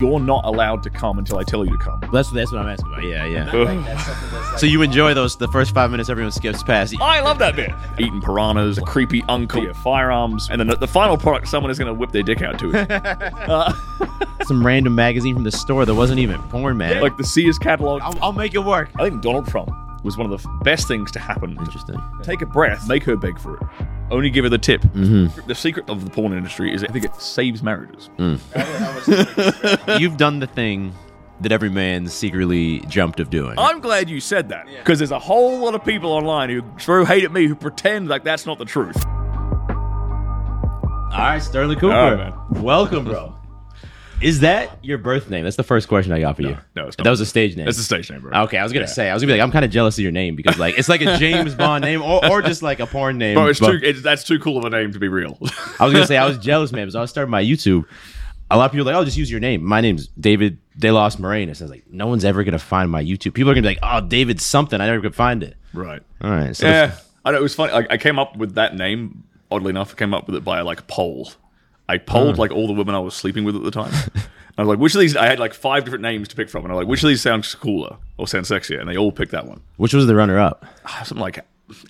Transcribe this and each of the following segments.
You're not allowed to come until I tell you to come. That's that's what I'm asking about. Yeah, yeah. Ugh. So you enjoy those the first five minutes everyone skips past. I love that bit. Eating piranhas, a creepy uncle, firearms, and then the, the final product someone is going to whip their dick out to it. Uh, Some random magazine from the store that wasn't even porn, man. like the Sears catalog. I'll, I'll make it work. I think Donald Trump was one of the best things to happen. Interesting. Take a breath, make her beg for it. Only give her the tip. Mm-hmm. The secret of the porn industry is I think it saves marriages. You've done the thing that every man secretly jumped of doing. I'm glad you said that because there's a whole lot of people online who throw hate at me who pretend like that's not the truth. All right, Stirling Cooper. All right, Welcome, bro. Is that your birth name? That's the first question I got for you. no, it's not. That was a stage name. That's a stage name, bro. Ah, okay, I was gonna Yeah. say, I was gonna be like, I'm kind of jealous of your name because like it's like a James Bond name or, or just like a porn name. Bro, it's but- too, it's, that's too cool of a name to be real. I was gonna say I was jealous, man, because I was starting my YouTube. A lot of people are like, oh, just use your name. My name's David De Los Morenas. I was like, no one's ever gonna find my YouTube. People are gonna be like, oh, David something. I never could find it. right. All right, so Yeah. I know, it was funny. Like, I came up with that name, oddly enough, I came up with it by like a poll. I polled like all the women I was sleeping with at the time. I was like, which of these? I had like five different names to pick from, and I'm like, which of these sounds cooler or sounds sexier? And they all picked that one. which was the runner-up? Ah, Something like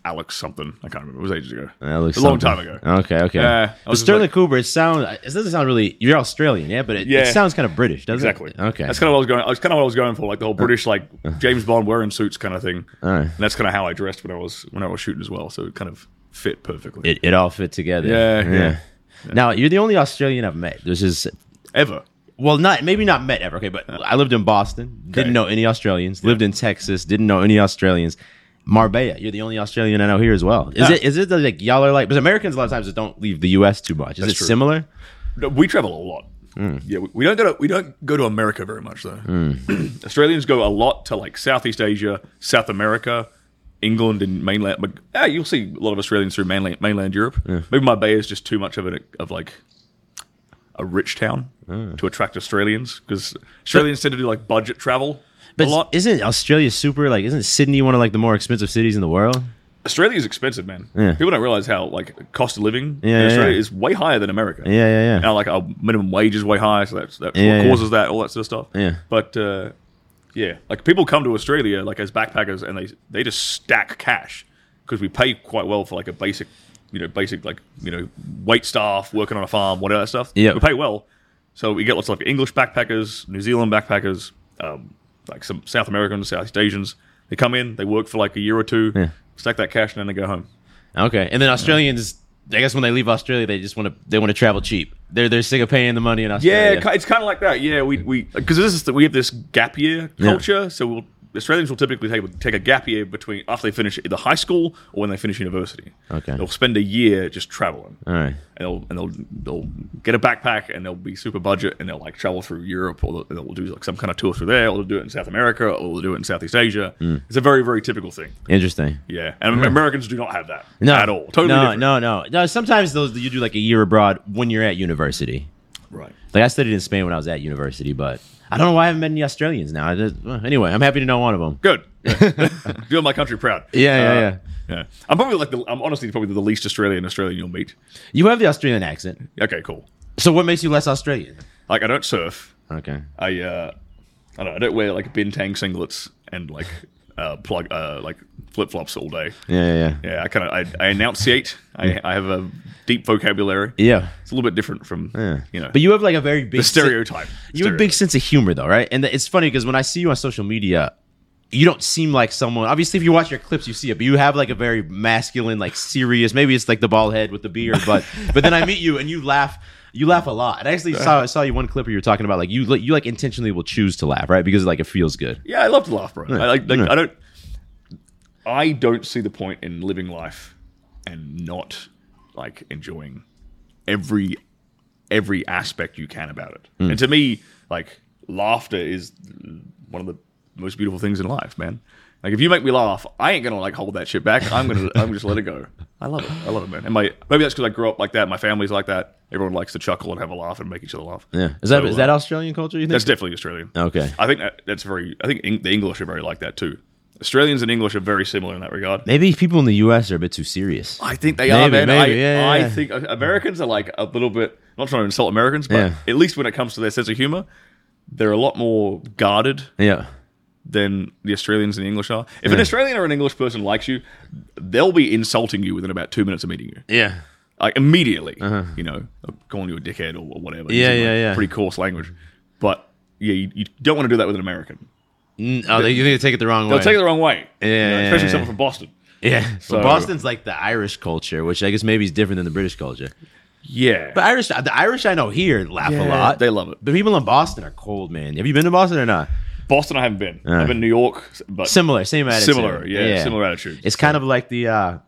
Alex something. I can't remember. It was ages ago. Looks a long something. time ago. Okay, okay. Yeah, I but Stirling like- Cooper, it sounds. It doesn't sound really. You're Australian, yeah, but it, Yeah. it sounds kind of British, doesn't Exactly. it? Exactly. Okay. That's kind of what I was going. That's kind of what I was going for, like the whole British, like James Bond wearing suits kind of thing. All right. And that's kind of how I dressed when I was when I was shooting as well. So it kind of fit perfectly. It, it all fit together. Yeah, yeah. Now you're the only Australian I've met. This is Ever. well, not maybe not met ever. Okay, but I lived in Boston. Didn't know any Australians. Lived in Texas. Didn't know any Australians. Marbella, you're the only Australian I know here as well. Is Yeah. it? Is it like y'all are like? Because Americans a lot of times just don't leave the U.S. too much. Is That's it true. similar? No, we travel a lot. Hmm. Yeah, we, we don't go to we don't go to America very much though. Australians go a lot to like Southeast Asia, South America, England, and mainland. But yeah, you'll see a lot of Australians through mainland mainland Europe. Maybe Marbella is just too much of a of like a rich town to attract Australians because Australians tend to do like budget travel But a lot. isn't Australia super like? Isn't Sydney one of like the more expensive cities in the world? Australia is expensive, man. Yeah. People don't realize how like cost of living Yeah, in Australia yeah. is way higher than America. Yeah, yeah, yeah. Now, like our minimum wage is way higher, so that's, that's Yeah, what yeah. causes that, all that sort of stuff. Yeah. But uh, yeah, like people come to Australia like as backpackers, and they they just stack cash because we pay quite well for like a basic, you know, basic like you know, wait staff working on a farm, whatever that stuff. Yeah. we pay well, so we get lots of like English backpackers, New Zealand backpackers, um, like some South Americans, Southeast Asians. They come in, they work for like a year or two, Yeah. stack that cash, and then they go home. Okay, and then Australians, I guess when they leave Australia, they just want to they want to travel cheap. They're they're sick of paying the money in Yeah, Australia. Yeah, it's kind of like that. Yeah, we we because this is the, we have this gap year Yeah. culture, so we'll, Australians will typically take take a gap year between after they finish either high school or when they finish university. Okay. they'll spend a year just traveling, All right. and they'll and they'll they'll get a backpack and they'll be super budget and they'll like travel through Europe or they'll, they'll do like some kind of tour through there, or they'll do it in South America, or they'll do it in Southeast Asia. Mm. It's a very very typical thing. Interesting. Yeah, and Americans do not have that No, at all. Totally no, different. no, no, no. Sometimes those you do like a year abroad when you're at university. Right. Like I studied in Spain when I was at university, but I don't know why I haven't met any Australians now. I just, well, anyway, I'm happy to know one of them. Good. Doing my country proud. Yeah, yeah, Uh, yeah. Yeah, I'm probably like the, I'm honestly probably the least Australian Australian you'll meet. You have the Australian accent, Okay, cool. so what makes you less Australian? Like I don't surf. Okay. I uh, I don't know. I don't wear like Bintang singlets and like uh, plug uh, like flip flops all day. Yeah, yeah, yeah. Yeah, I kind of I, I enunciate. I, I have a deep vocabulary. Yeah. It's a little bit different from Yeah. you know But you have like a very big the stereotype. You have a big sense of humor, though, right? And it's funny because when I see you on social media, you don't seem like someone. Obviously, if you watch your clips, you see it, but you have like a very masculine, like serious. Maybe it's like the bald head with the beard, but but then I meet you and you laugh. You laugh a lot. And I actually saw I saw you one clip where you were talking about like you like- you like intentionally will choose to laugh, right? Because like it feels good. Yeah, I love to laugh, bro. I like, like. I don't I don't see the point in living life and not like enjoying every every aspect you can about it. Hmm. And to me, like laughter is one of the most beautiful things in life, man. Like if you make me laugh, I ain't gonna like hold that shit back. I'm gonna I'm just let it go. I love it. I love it, man. And my maybe that's because I grew up like that. My family's like that. Everyone likes to chuckle and have a laugh and make each other laugh. Yeah, is that So, is uh, that Australian culture? You think? That's definitely Australian. okay. I think that, that's very. I think Eng- the English are very like that too. Australians and English are very similar in that regard. Maybe people in the U.S. are a bit too serious. I think they Maybe, are, man. maybe, I, yeah, I yeah. think Americans are like a little bit. I'm not trying to insult Americans, but Yeah. at least when it comes to their sense of humor, they're a lot more guarded Yeah. than the Australians and the English are. If an Australian or an English person likes you, they'll be insulting you within about two minutes of meeting you. Yeah. Like immediately, you know, calling you a dickhead or whatever. Uh-huh. Yeah, using, yeah, like, yeah. Pretty coarse language, but yeah, you, you don't want to do that with an American. Mm, Oh, they, you think they take it the wrong way. They'll way? take it the wrong way. Yeah, You know, especially yeah. someone from Boston. yeah. So- But Boston's like the Irish culture, which I guess maybe is different than the British culture. Yeah, But Irish, the Irish I know here laugh a lot. they love it. The people in Boston are cold, man. Have you been to Boston or not? Boston, I haven't been. Uh. I've been to New York, but Similar, same attitude. similar. Yeah, similar attitude. It's kind of like the uh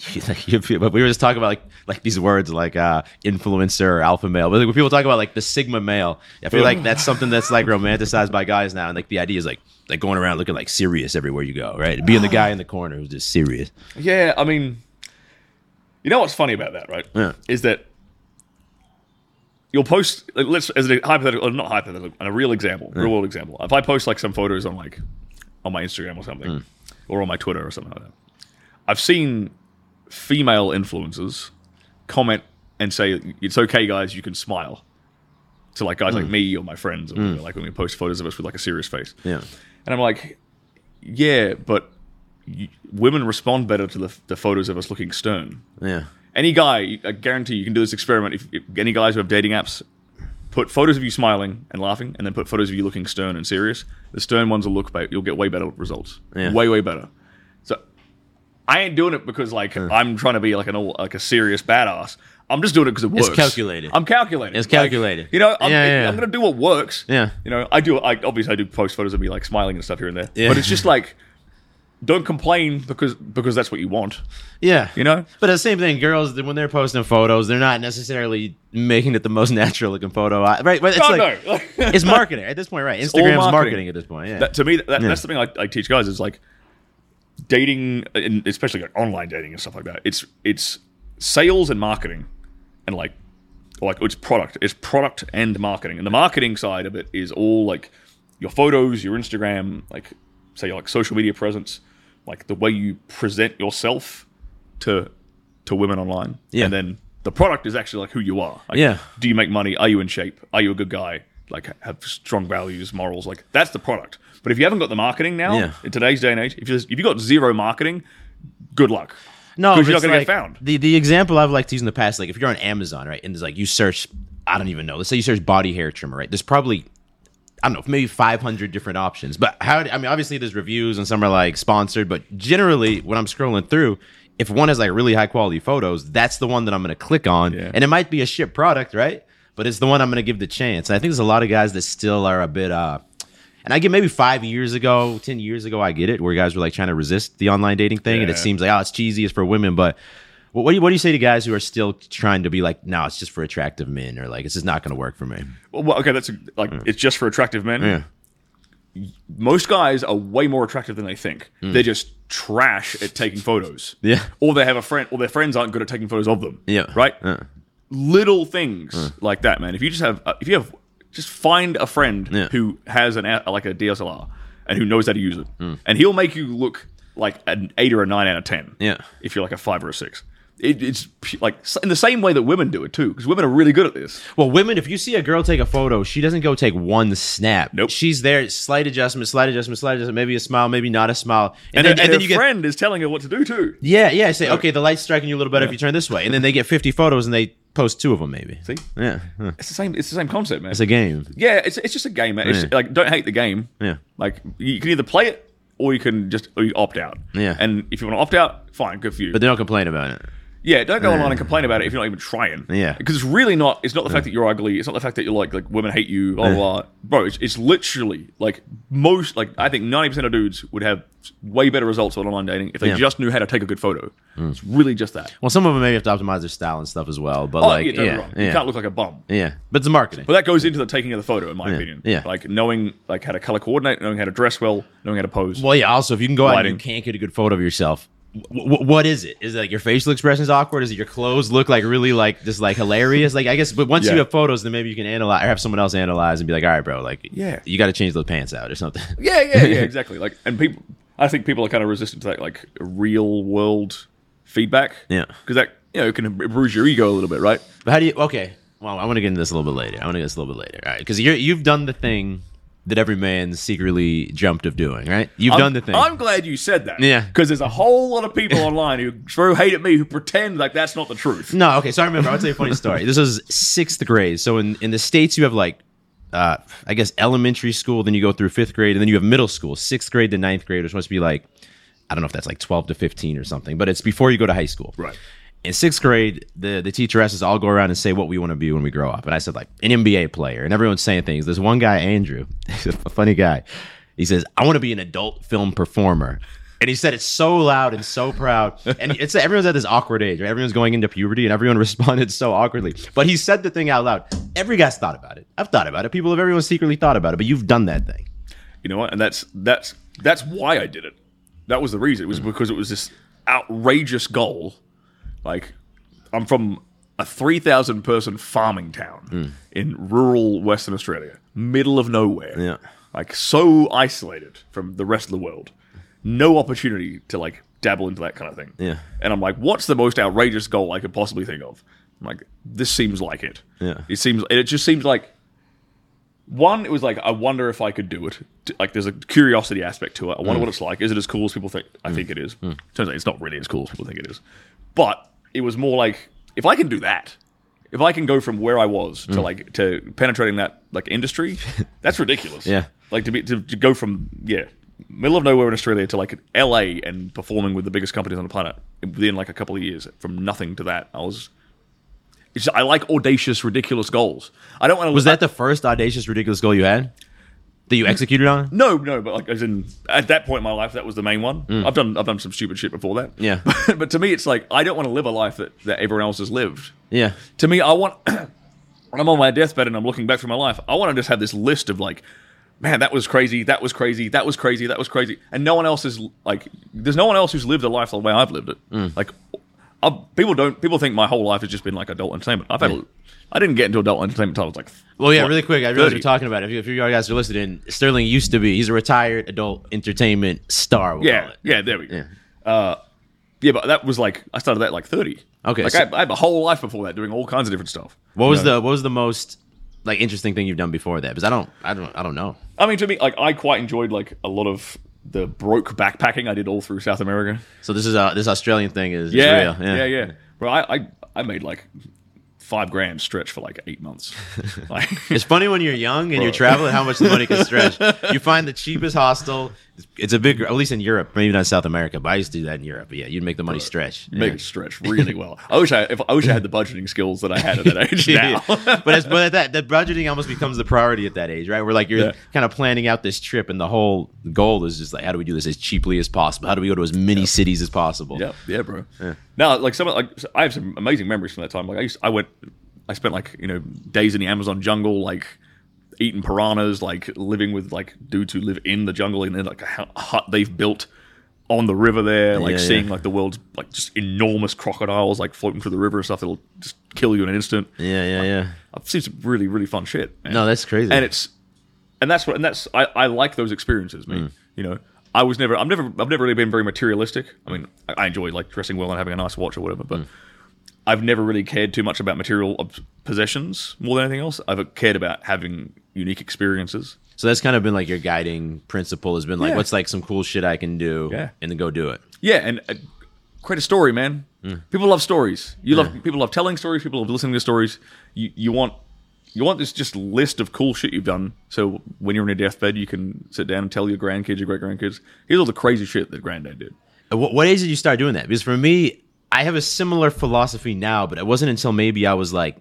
like you but we were just talking about like like these words like uh influencer or alpha male. But like, when people talk about like the sigma male, I feel like that's something that's like romanticized by guys now. And like the idea is like like going around looking like serious everywhere you go, right? Being the guy in the corner who's just serious. Yeah, I mean, you know what's funny about that, right? Yeah. Is that you'll post like, let's as a hypothetical, or not hypothetical, a real example, real world example. If I post like some photos on like on my Instagram or something, Mm. or on my Twitter or something like that, I've seen female influencers comment and say it's okay, guys, you can smile. To like guys like Mm. me or my friends, or whatever, like when we post photos of us with like a serious face. Yeah. And I'm like, yeah, but y women respond better to the, the photos of us looking stern. Yeah. Any guy, I guarantee you can do this experiment. If, if any guys who have dating apps, put photos of you smiling and laughing, and then put photos of you looking stern and serious. The stern ones will look, ba- you'll get way better results. Yeah. Way, way better. So I ain't doing it because like I'm trying to be like an all, like a serious badass. I'm just doing it because it works. It's calculated. I'm calculating. It's Like, calculated. you know, I'm, Yeah, yeah, yeah. I'm gonna do what works. Yeah. You know, I do. I obviously I do post photos of me like smiling and stuff here and there. Yeah. But it's just like, don't complain because because that's what you want. Yeah. You know. But the same thing, girls when they're posting photos, they're not necessarily making it the most natural looking photo, right? But it's No, like no. it's marketing at this point, right? Instagram's marketing. marketing. at this point. Yeah, That, to me, that, Yeah. that's something I, I teach guys is like dating, and especially like online dating and stuff like that. It's it's sales and marketing, and like like it's product. It's product and marketing, and the marketing side of it is all like your photos, your Instagram, like say your like social media presence, like the way you present yourself to to women online, Yeah. and then the product is actually like who you are. Like, Yeah. Do you make money? Are you in shape? Are you a good guy? Like have strong values, morals. Like that's the product. But if you haven't got the marketing now Yeah. in today's day and age, if you if you got zero marketing, good luck. No, because you're not gonna like- get found. The the example I've liked to use in the past, like if you're on Amazon, right, and there's like you search, I don't even know. Let's say you search body hair trimmer, right? There's probably I don't know, maybe 500 different options. But how? I mean, obviously there's reviews and some are like sponsored, but generally when I'm scrolling through. If one has like really high quality photos, that's the one that I'm going to click on, Yeah. and it might be a shit product, right? But it's the one I'm going to give the chance. And I think there's a lot of guys that still are a bit uh, and I get maybe five years ago, ten years ago, I get it, where guys were like trying to resist the online dating thing, and it seems like oh, it's cheesy, it's for women. But what, what do you what do you say to guys who are still trying to be like, no, it's just for attractive men, or like it's just not going to work for me? Well, well, okay, that's a, like it's just for attractive men. Yeah, Most guys are way more attractive than they think. They're just trash at taking photos. Yeah. Or they have a friend, or their friends aren't good at taking photos of them. Yeah. Right. Yeah. Little things like that, man. If you just have, uh, if you have, just find a friend Yeah. who has an like a DSLR and who knows how to use it, Hmm. and he'll make you look like an eight or a nine out of ten. Yeah. If you're like a five or a six. It, it's like in the same way that women do it too, because women are really good at this. Well, women, if you see a girl take a photo, she doesn't go take one snap. Nope. She's there, slight adjustment, slight adjustment, slight adjustment, maybe a smile, maybe not a smile, And, then, then, and then her you get friend is telling her what to do too. yeah, yeah. I Say okay, the light's striking you a little better if you turn this way, and then they get 50 photos and they post two of them, maybe. See, Yeah, Huh. it's the same. It's the same concept, man. it's a game. Yeah, it's it's just a game, man. It's Yeah. like don't hate the game. Yeah. Like you can either play it or you can just or you opt out. Yeah. And if you want to opt out, fine, good for you. But they don't complain about it. Yeah, don't go online and complain about it if you're not even trying. Yeah. Because it's really not. It's not the fact that you're ugly. It's not the fact that you're like like women hate you. Blah blah. blah. Bro, it's, it's literally like most like I think ninety percent of dudes would have way better results on online dating if they Yeah. just knew how to take a good photo. Mm. It's really just that. Well, some of them maybe have to optimize their style and stuff as well. But Oh, like, yeah, don't get yeah, me wrong. yeah, You can't look like a bum. yeah. But it's marketing. But that goes into the taking of the photo, in my opinion. yeah. Like knowing like how to color coordinate, knowing how to dress well, knowing how to pose. well, yeah. Also, if you can go out and Lighting. you can't get a good photo of yourself, w- what is it? Is it like your facial expression is awkward? Is it your clothes look like really like just like hilarious? Like I guess, but once Yeah. you have photos, then maybe you can analyze or have someone else analyze and be like, all right, bro, like Yeah. you got to change those pants out or something. Yeah, yeah, yeah, exactly. Like, and people, I think people are kind of resistant to that, like real world feedback. Yeah. because that you know it can bruise your ego a little bit, right? But how do you? Okay, Well, I want to get into this a little bit later. I want to get this a little bit later. All right, because you you've done the thing that every man secretly dreamt of doing. Right? You've I'm, done the thing. I'm glad you said that. Yeah. Because there's a whole lot of people online who throw hate at me who pretend like that's not the truth. No, okay. So I remember. I'll tell you a funny story. This was sixth grade. So in, in the states, you have like, uh, I guess elementary school. Then you go through fifth grade, and then you have middle school, sixth grade to ninth grade, which must be like, I don't know if that's like twelve to fifteen or something, but it's before you go to high school. Right. In sixth grade, the the teacher asked us all go around and say what we want to be when we grow up, and I said like an NBA player, and everyone's saying things. There's one guy, Andrew, he's a funny guy. He says, "I want to be an adult film performer." And he said it so loud and so proud. And it's everyone's at this awkward age, right? Everyone's going into puberty and everyone responded so awkwardly. But he said the thing out loud. Every guy's thought about it. I've thought about it. People have everyone secretly thought about it, but you've done that thing. You know what? And that's that's that's why I did it. That was the reason. It was mm. because it was this outrageous goal. Like, I'm from a 3,000 person farming town hmm. in rural Western Australia, middle of nowhere. Yeah. Like, so isolated from the rest of the world. No opportunity to, like, dabble into that kind of thing. Yeah. And I'm like, what's the most outrageous goal I could possibly think of? I'm like, this seems like it. Yeah. It seems, it just seems like one, it was like I wonder if I could do it. Like there's a curiosity aspect to it. I wonder Mm. what it's like. Is it as cool as people think? I hmm. think it is. Hmm. Turns out it's not really as cool as people think it is. But it was more like if I can do that, if I can go from where I was Mm. to like to penetrating that like industry, that's ridiculous. Yeah. Like to be to, to go from yeah middle of nowhere in Australia to like LA and performing with the biggest companies on the planet within like a couple of years from nothing to that. I was. It's, I like audacious, ridiculous goals. I don't want to. Was that the first audacious, ridiculous goal you had that you executed on? No, no, but like as in at that point in my life, that was the main one. I've done I've done some stupid shit before that. Mm. Yeah. but, but to me, it's like I don't want to live a life that, that everyone else has lived. Yeah. To me, I want when I'm on my deathbed and I'm looking back through my life, I want to just have this list of like, man, that was crazy, that was crazy, that was crazy, that was crazy, and no one else is like, there's no one else who's lived a life the way I've lived it. Mm. Like, I, people don't people think my whole life has just been like adult entertainment. I've had. I didn't get into adult entertainment until I was like. Well, yeah, what, really quick. I realize 30? we're talking about it. If you, if you guys are listening, Stirling used to be. He's a retired adult entertainment star. We'll Yeah, call it. yeah, there we go. Yeah. Uh, yeah, but that was like I started that at like thirty. Okay, like so- I, had, I had a whole life before that doing all kinds of different stuff. What was know? the What was the most like interesting thing you've done before that? Because I don't, I don't, I don't know. I mean, to me, like I quite enjoyed like a lot of the broke backpacking I did all through South America. So this is uh this Australian thing is, Yeah, real. yeah, yeah. Bro, I, I I made like five grand stretch for like eight months. like, It's funny when you're young and you're traveling how much the money can stretch. You find the cheapest hostel. It's a big, at least in Europe, maybe not South America, but I used to do that in Europe. But yeah, you'd make the money stretch. make Yeah. it stretch really well. I wish I if I wish I had the budgeting skills that I had at that age now. but it's, but at that the budgeting almost becomes the priority at that age, right? Where like you're Yeah. kind of planning out this trip, and the whole goal is just like, how do we do this as cheaply as possible? How do we go to as many cities as possible? Yeah, yeah, bro. Now, like some, like I have some amazing memories from that time. Like I used, I went, I spent like you know days in the Amazon jungle, like eating piranhas, like living with like dudes who live in the jungle in like a hut they've built on the river there, like Yeah, seeing yeah. like the world's like just enormous crocodiles like floating through the river and stuff that'll just kill you in an instant. yeah, yeah, yeah. I've seen some really really fun shit. man. No, that's crazy. and it's and that's what and that's I, I like those experiences me Mm. you know i was never i've never i've never really been very materialistic i mean i, enjoy like dressing well and having a nice watch or whatever Mm. but i've never really cared too much about material possessions more than anything else i've cared about having unique experiences So that's kind of been like your guiding principle has been like, Yeah. what's like some cool shit I can do, Yeah. and then go do it. yeah and uh, create a story man Mm. people love stories you love people love telling stories people love listening to stories you you want you want this just list of cool shit you've done so when you're in your deathbed you can sit down and tell your grandkids your great grandkids here's all the crazy shit that granddad did What, what age did you start doing that? Because for me, I have a similar philosophy now, but it wasn't until maybe I was like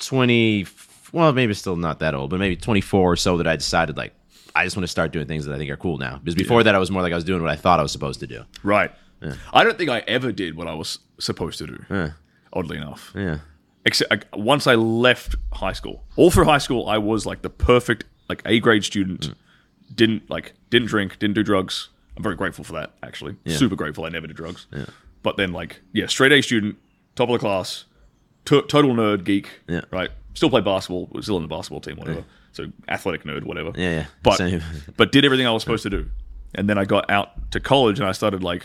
20, well, maybe still not that old, but maybe 24 or so that I decided like, I just want to start doing things that I think are cool now. Because before that, I was more like I was doing what I thought I was supposed to do. Right. I don't think I ever did what I was supposed to do. Oddly enough, Yeah. except once I left high school, all through high school, I was like the perfect like A grade student. Mm. Didn't like didn't drink, didn't do drugs. I'm very grateful for that. Actually, super grateful. I never did drugs. Yeah. But then like yeah, straight A student, top of the class, to- total nerd geek. Yeah. Right. Still play basketball. Was still in the basketball team. Whatever. So athletic nerd. Whatever. Yeah, yeah. But Same. but did everything I was supposed to do. And then I got out to college and I started like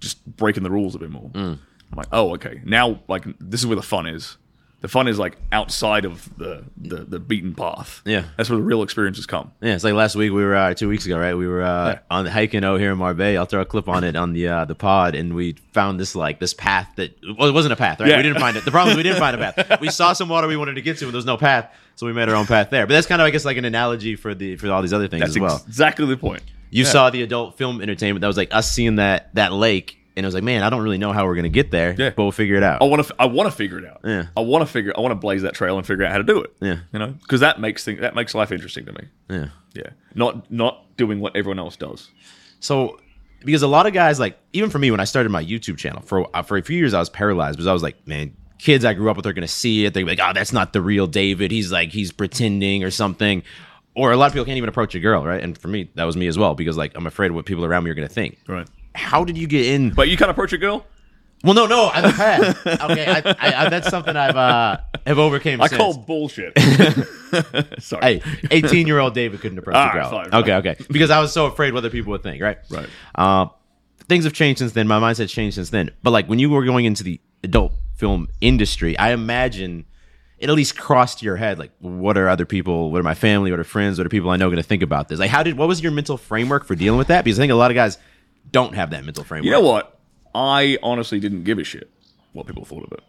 just breaking the rules a bit more. Mm. I'm like, oh, okay. Now, like, this is where the fun is. The fun is like outside of the the, the beaten path. Yeah. that's where the real experiences come. Yeah, it's like last week we were uh, two weeks ago, right? We were uh, Yeah. on hiking out here in Marbella. I'll throw a clip on it on the uh, the pod, and we found this like this path that well, it wasn't a path, right? Yeah. We didn't find it. The problem is we didn't find a path. We saw some water we wanted to get to, and there was no path, so we made our own path there. But that's kind of, I guess, like an analogy for the for all these other things That's as well. exactly the point. You Yeah. saw the adult film entertainment that was like us seeing that that lake, and I was like, man, I don't really know how we're gonna get there, Yeah. but we'll figure it out. I want to. I want to figure it out. Yeah. I want to figure. I want to blaze that trail and figure out how to do it. Yeah. You know, because that makes things that makes life interesting to me. yeah. Yeah. Not not doing what everyone else does. So, because a lot of guys, like even for me, when I started my YouTube channel for uh, for a few years, I was paralyzed because I was like, man, kids I grew up with are gonna see it. They're like, oh, that's not the real David. He's like he's pretending or something. Or a lot of people can't even approach a girl, right? And for me, that was me as well because like I'm afraid of what people around me are gonna think. Right. How did you get in? But you can't approach a girl. Well, no, no, I've had. okay, I, I, I, that's something I've uh have overcame. I since. call bullshit. Sorry. Hey, 18 year old David couldn't approach All a girl. fine. Okay, okay. Because I was so afraid what other people would think, right? Right. Uh, things have changed since then. My mindset's changed since then. But like when you were going into the adult film industry, I imagine it at least crossed your head like, what are other people, what are my family, what are friends, what are people I know going to think about this? Like, how did, what was your mental framework for dealing with that? Because I think a lot of guys don't have that mental framework. You know what? I honestly didn't give a shit what people thought of it.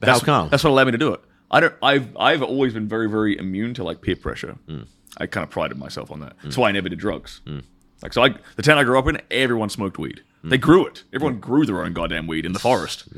How That's, come? That's what allowed me to do it. I don't. I've I've always been very very immune to like peer pressure. Hmm. I kind of prided myself on that. That's why I never did drugs. Like so, I the town I grew up in, everyone smoked weed. Hmm. They grew it. Everyone grew their own goddamn weed in the forest.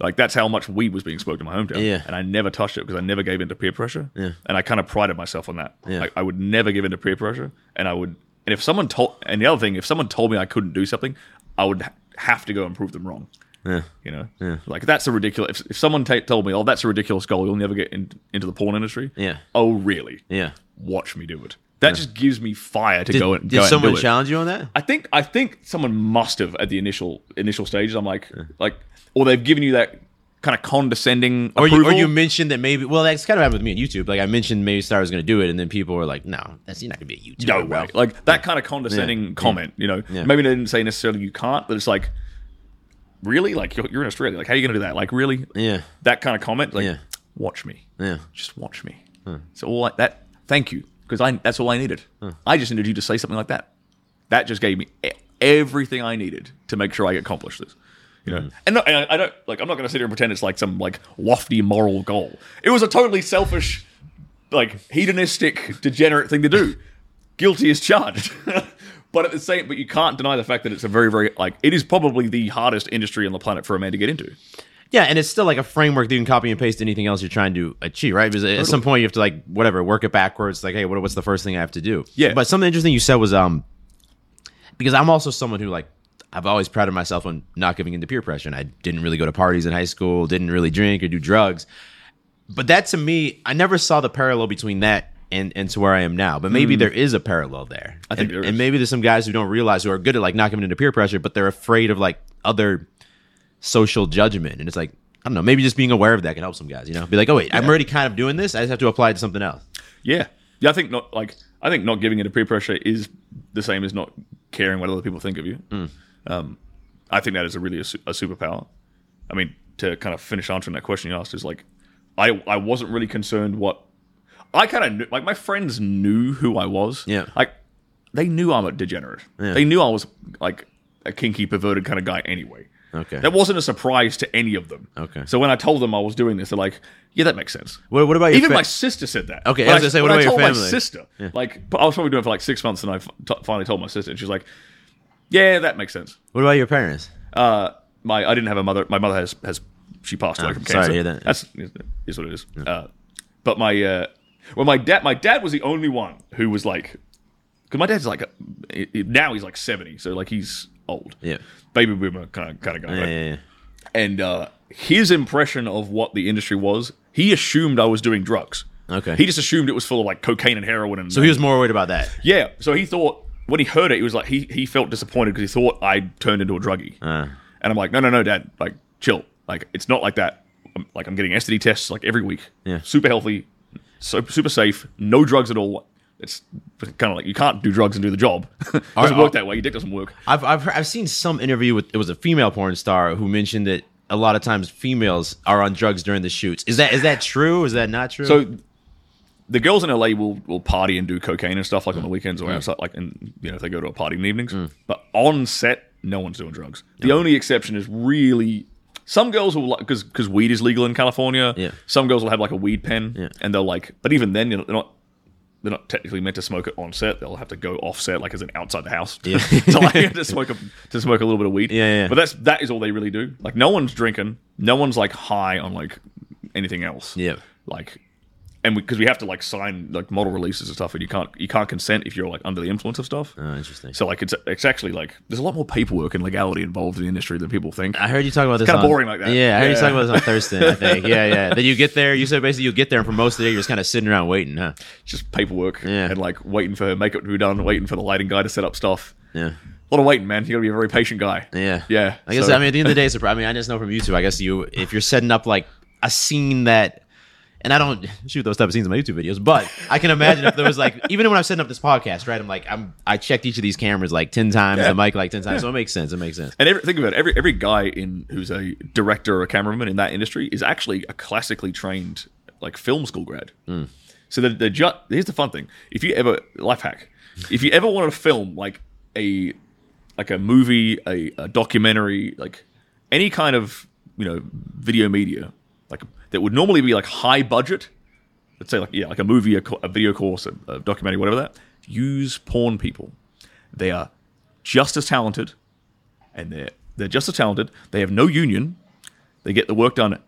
Like that's how much weed was being smoked in my hometown. Yeah. And I never touched it because I never gave in to peer pressure. Yeah. And I kind of prided myself on that. Yeah. Like I would never give in to peer pressure, and I would. And if someone told, and the other thing, if someone told me I couldn't do something, I would ha- have to go and prove them wrong. Yeah. You know, like that's a ridiculous. If, if someone ta told me, "Oh, that's a ridiculous goal. You'll never get in, into the porn industry." Yeah. Oh, really? Yeah. Watch me do it. That just gives me fire to Did, go and did go and someone do it. Did someone challenge you on that? I think I think someone must have at the initial initial stages. I'm like like, or they've given you that kind of condescending Or you, or you mentioned that maybe, well, that's kind of happened with me on YouTube. Like I mentioned maybe Star was going to do it, and then people were like, no, that's you're not going to be a YouTuber. no way. Like that kind of condescending Yeah. comment. You know, Yeah. maybe they didn't say necessarily you can't, but it's like, really, like you're, you're in Australia. Like, how are you going to do that? Like, really? Yeah. That kind of comment. Like, Yeah. watch me. Yeah. just watch me. So all like that. Thank you, because I that's all I needed. I just needed you to say something like that. That just gave me everything I needed to make sure I accomplished this. You know, and, no, and I, I don't like. I'm not going to sit here and pretend it's like some like lofty moral goal. It was a totally selfish, like hedonistic, degenerate thing to do. Guilty as charged. but at the same, but you can't deny the fact that it's a very, very like it is probably the hardest industry on the planet for a man to get into. Yeah, and it's still like a framework that you can copy and paste anything else you're trying to achieve, right? Because at some point you have to like whatever work it backwards. Like, hey, what, what's the first thing I have to do? Yeah. But something interesting you said was um, because I'm also someone who like I've always prided myself on not giving into peer pressure, and I didn't really go to parties in high school, didn't really drink or do drugs. But that to me, I never saw the parallel between that and and to where I am now. But maybe hmm. there is a parallel there. I think and, and maybe there's some guys who don't realize who are good at like not giving into peer pressure, but they're afraid of like other social judgment. And it's like, I don't know, maybe just being aware of that can help some guys, you know? Be like, oh, wait, I'm already kind of doing this. I just have to apply it to something else. Yeah, yeah. I think not like I think not giving into peer pressure is the same as not caring what other people think of you. Hmm. Um, I think that is a really a, su- a superpower. I mean, to kind of finish answering that question you asked is like, I I wasn't really concerned what I kind of knew. Like my friends knew who I was. Yeah. like they knew I'm a degenerate. Yeah. They knew I was like a kinky, perverted kind of guy anyway. Okay. That wasn't a surprise to any of them. Okay. So when I told them I was doing this, they're like, "Yeah, that makes sense." What, what about your Even fa- my sister said that. Okay, When I was say, what about I your told family? my sister, like, but I was probably doing it for like six months, and I f- t- finally told my sister, and she's like, "Yeah, that makes sense." What about your parents? Uh, my I didn't have a mother. My mother has has she passed away Oh, from sorry to hear that. That's is what it is. Uh, but my uh, well, my dad, my dad was the only one who was like, because my dad's like, a, i- now he's like seventy, so like he's old, Yeah. baby boomer kind of kind of guy. Yeah, right? yeah, yeah. and uh, his impression of what the industry was, he assumed I was doing drugs. Okay. He just assumed it was full of like cocaine and heroin. And So he was more worried about that. yeah. So he thought when he heard it, he was like he he felt disappointed because he thought I turned into a druggie. Uh, And I'm like, no, no, no, Dad. Like, chill. Like, it's not like that. I'm, like, I'm getting STD tests like every week. Yeah. Super healthy, so super safe, no drugs at all. It's kind of like you can't do drugs and do the job. doesn't work that way. Your dick doesn't work. I've, I've, heard- I've seen some interview with, it was a female porn star who mentioned that a lot of times females are on drugs during the shoots. Is that is that true? Is that not true? So the girls in LA will will party and do cocaine and stuff like on the mm. weekends or mm. outside, like and you know if they go to a party in the evenings. Mm. But on set, no one's doing drugs. The only exception is really some girls will like because because weed is legal in California. Yeah. Some girls will have like a weed pen, Yeah. and they'll like. But even then, you know, they're not. They're not technically meant to smoke it on set. They'll have to go off set, like as an outside the house, Yeah. to like to smoke a, to smoke a little bit of weed. Yeah, yeah. But that's that is all they really do. Like no one's drinking. No one's like high on like anything else yeah. like and because we, have to like sign like model releases and stuff and you can't you can't consent if you're like under the influence of stuff Oh, interesting. so like it's it's actually like there's a lot more paperwork and legality involved in the industry than people think I heard you talk about this. kinda boring like that. Yeah, I heard you Yeah. talking about this on Thursday. I think. Yeah, yeah. Then you get there. You said basically you get there, and for most of the day you're just kind of sitting around waiting, huh? just paperwork Yeah. and like waiting for makeup to be done waiting for the lighting guy to set up stuff Yeah. a lot of waiting man you gotta be a very patient guy Yeah. yeah I guess so- I mean at the end of the day, it's a, I mean I just know from YouTube. I guess you if you're setting up like a scene that, and I don't shoot those type of scenes in my YouTube videos, but I can imagine if there was like even when I'm setting up this podcast, right? I'm like I'm I checked each of these cameras like ten times, Yeah. the mic like ten times, so it makes sense. It makes sense. and every, think about it every every guy in who's a director or a cameraman in that industry is actually a classically trained like film school grad Hmm. So the the ju- here's the fun thing: if you ever life hack, if you ever want to film like a like a movie, a, a documentary, like any kind of you know video media, like that would normally be like high budget. Let's say like yeah, like a movie, a, a video course, a, a documentary, whatever that. Use porn people. They are just as talented, and they're they're just as talented. They have no union. They get the work done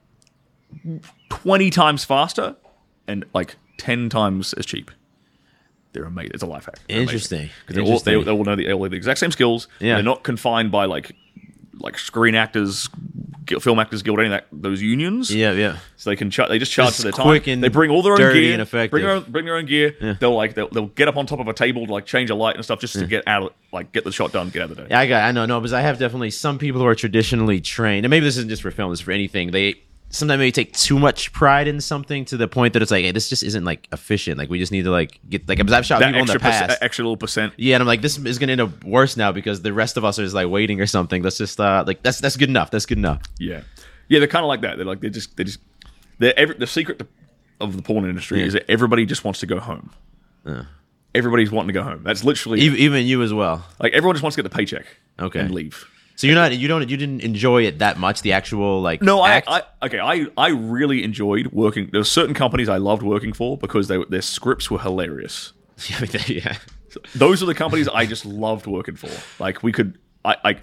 twenty times faster and like ten times as cheap. They're amazing. It's a life hack. They're. Interesting. 'Cause they're all, they, they all know the, all have the exact same skills. Yeah. They're not confined by like like screen actors, film actors guild, any of that those unions. Yeah, yeah. So they can ch- they just charge Just for their quick time. and they bring all their own dirty gear, and effective. bring their own, bring their own gear. They'll like they'll, they'll get up on top of a table to like change a light and stuff just to get out of like get the shot done, get out of the day. Yeah, I got. I know, no, because I have definitely some people who are traditionally trained, and maybe this isn't just for film; this is for anything. They sometimes maybe take too much pride in something to the point that it's like, hey, this just isn't like efficient. Like we just need to like get like I've shot That people in the perc- past. extra little percent. yeah, and I'm like, this is gonna end up worse now because the rest of us are just like waiting or something. That's just uh like that's that's good enough. That's good enough. Yeah, yeah, they're kind of like that. They're like they just they just they're every, the secret of the porn industry Yeah. is that everybody just wants to go home. Everybody's wanting to go home. That's literally Even, even you as well. like everyone just wants to get the paycheck. Okay. and leave. So you're not you don't you didn't enjoy it that much. The actual like No, I, act? I okay. I I really enjoyed working. There were certain companies I loved working for because they their scripts were hilarious. yeah. Those are the companies I just loved working for. Like we could, I like,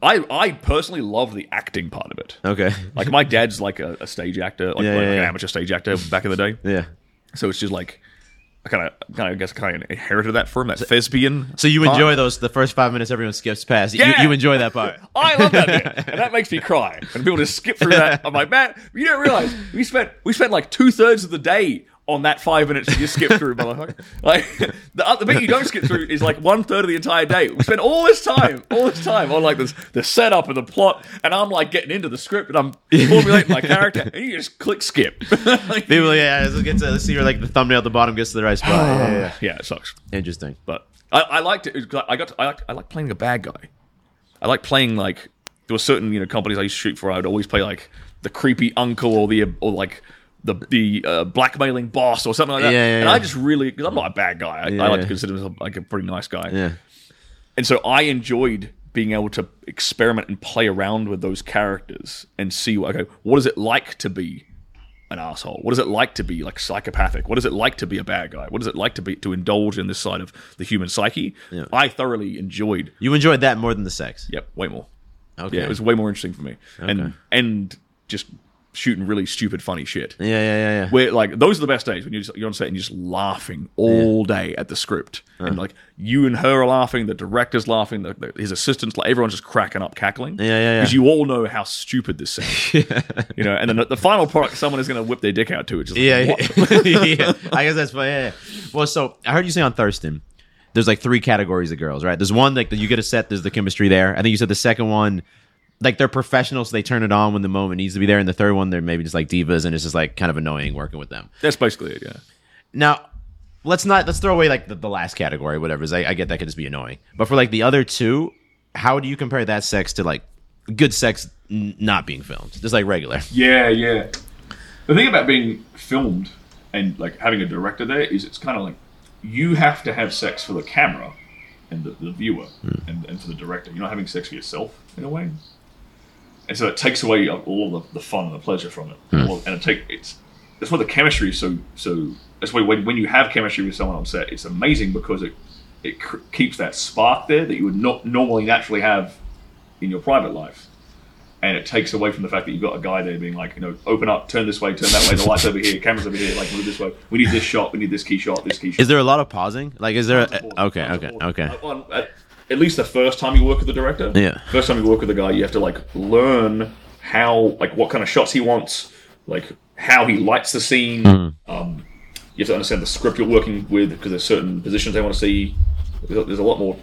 I I personally love the acting part of it. Okay. Like my dad's like a, a stage actor, like, Yeah, like yeah, an yeah. amateur stage actor back in the day. Yeah. So it's just like I kind of, kind of, I guess, kind of inherited that from that thespian. So you part. enjoy those the first five minutes everyone skips past. You, Yeah. you enjoy that part. I love that bit, and that makes me cry. And people just skip through that. I'm like, man, you don't realize we spent we spent like two thirds of the day on that five minutes that you skip through, motherfucker. Like the, uh, the bit you don't skip through is like one third of the entire day. We spend all this time, all this time on like this the setup and the plot, and I'm like getting into the script and I'm formulating my character, and you just click skip. Like, People, yeah, let's get to let's see where like the thumbnail at the bottom gets to the right spot. yeah, yeah, yeah, it sucks. Interesting. But I, I liked it. I got. To, I like. I like playing a bad guy. I like playing like there were certain you know companies I used to shoot for. I'd always play like the creepy uncle or the or like the the uh, blackmailing boss or something like that. Yeah, yeah, and. I just really because I'm not a bad guy. I, I like to consider myself like a pretty nice guy. Yeah. And so I enjoyed being able to experiment and play around with those characters and see okay, what is it like to be an asshole? What is it like to be like psychopathic? What is it like to be a bad guy? What is it like to be to indulge in this side of the human psyche? Yeah. I thoroughly enjoyed. You enjoyed that more than the sex. Yep, way more. Okay. Yeah, it was way more interesting for me. Okay. And and just shooting really stupid, funny shit. yeah, yeah, yeah, yeah. Where like those are the best days when you're, just, you're on set and you're just laughing all day at the script, and uh. like you and her are laughing, the director's laughing, the, the, his assistants, like everyone's just cracking up, cackling. Yeah, yeah, yeah. Because you all know how stupid this sounds. You know, and then the, the final product, someone is going to whip their dick out to it. Just like, Yeah, yeah. yeah. I guess that's funny. Yeah, yeah. Well, so I heard you say on Thurston, there's like three categories of girls, right? There's one like that you get a set, there's the chemistry there. I think you said the second one, like they're professionals, so they turn it on when the moment needs to be there. And the third one, they're maybe just like divas, and it's just like kind of annoying working with them. That's basically it. Yeah. Now, let's not let's throw away like the, the last category, whatever. I, I get that could just be annoying. But for like the other two, how do you compare that sex to like good sex n- not being filmed, just like regular. Yeah, yeah. The thing about being filmed and like having a director there is it's kind of like you have to have sex for the camera and the, the viewer hmm. and, and for the director. You're not having sex for yourself in a way, and so it takes away all the, the fun and the pleasure from it. Hmm. Well, and it take it's that's why the chemistry is so so. That's why when, when you have chemistry with someone on set, it's amazing because it it cr- keeps that spark there that you would not normally naturally have in your private life and it takes away from the fact that you've got a guy there being like, you know, open up, turn this way, turn that way, the lights over here, cameras over here, like move this way. We need this shot, we need this key shot, this key shot. Is there a lot of pausing? Like, is there? A, okay, of okay, pausing. okay. At, least the first time you work with the director. Yeah. First time you work with the guy, you have to like learn how, like, what kind of shots he wants, like how he lights the scene. Mm-hmm. Um, you have to understand the script you're working with because there's certain positions they want to see. There's a- there's a lot more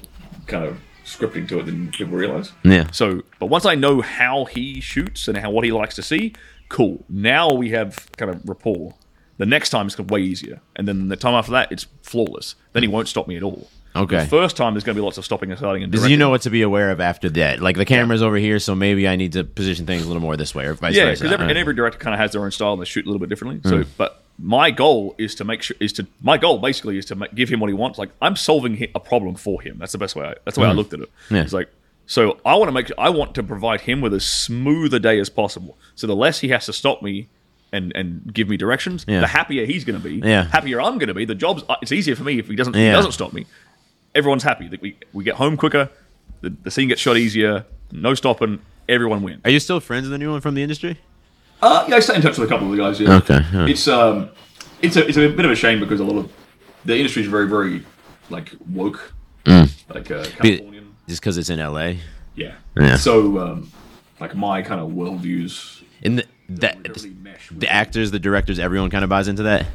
kind of scripting to it than people realize. Yeah. So, but once I know how he shoots and how what he likes to see, cool. Now we have kind of rapport. The next time it's way easier, and then the time after that, it's flawless. Then he won't stop me at all. Okay. The first time there's going to be lots of stopping and starting and directing. you know what to be aware of after that. Like the camera's over here, so maybe I need to position things a little more this way, or vice yeah, versa. because every, and Uh, every director kind of has their own style and they shoot a little bit differently. So, but my goal is to make sure is to my goal basically is to make, give him what he wants. Like I'm solving a problem for him. That's the best way. I, that's the way I looked at it. Yeah. It's like so I want to make I want to provide him with as smooth a day as possible. So the less he has to stop me. And, and give me directions. Yeah. The happier he's going to be. Yeah. Happier I'm going to be. The job's uh, it's easier for me if he doesn't Yeah. he doesn't stop me. Everyone's happy. That we we get home quicker. The, the scene gets shot easier. No stopping. Everyone wins. Are you still friends with anyone from the industry? Uh, yeah, I stay in touch with a couple of the guys. Yeah. Okay, yeah. It's um, it's a it's a bit of a shame because a lot of the industry is very very like woke, like uh, Californian. Just because it's in LA. Yeah. Yeah. So um, like my kind of worldviews. And the, that really mesh with the actors, the directors, everyone kind of buys into that.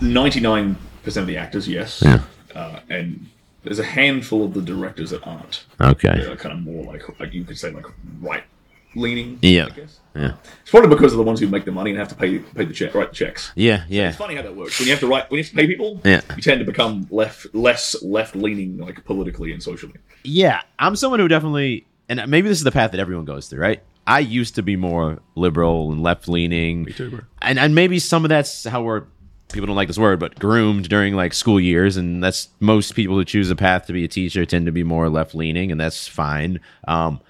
Ninety nine percent of the actors, yes. Yeah. Uh, and there's a handful of the directors that aren't. Okay. They're kind of more like like you could say like right leaning. Yeah. I guess. Yeah. It's probably because of the ones who make the money and have to pay pay the check, write the checks. Yeah. Yeah. It's funny how that works. When you have to write, when you have to pay people, Yeah. you tend to become left, less left leaning, like politically and socially. Yeah, I'm someone who definitely, and maybe this is the path that everyone goes through, right? I used to be more liberal and left leaning, too, bro. and and maybe some of that's how we're people don't like this word, but groomed during like school years, and that's most people who choose a path to be a teacher tend to be more left leaning, and that's fine. Um,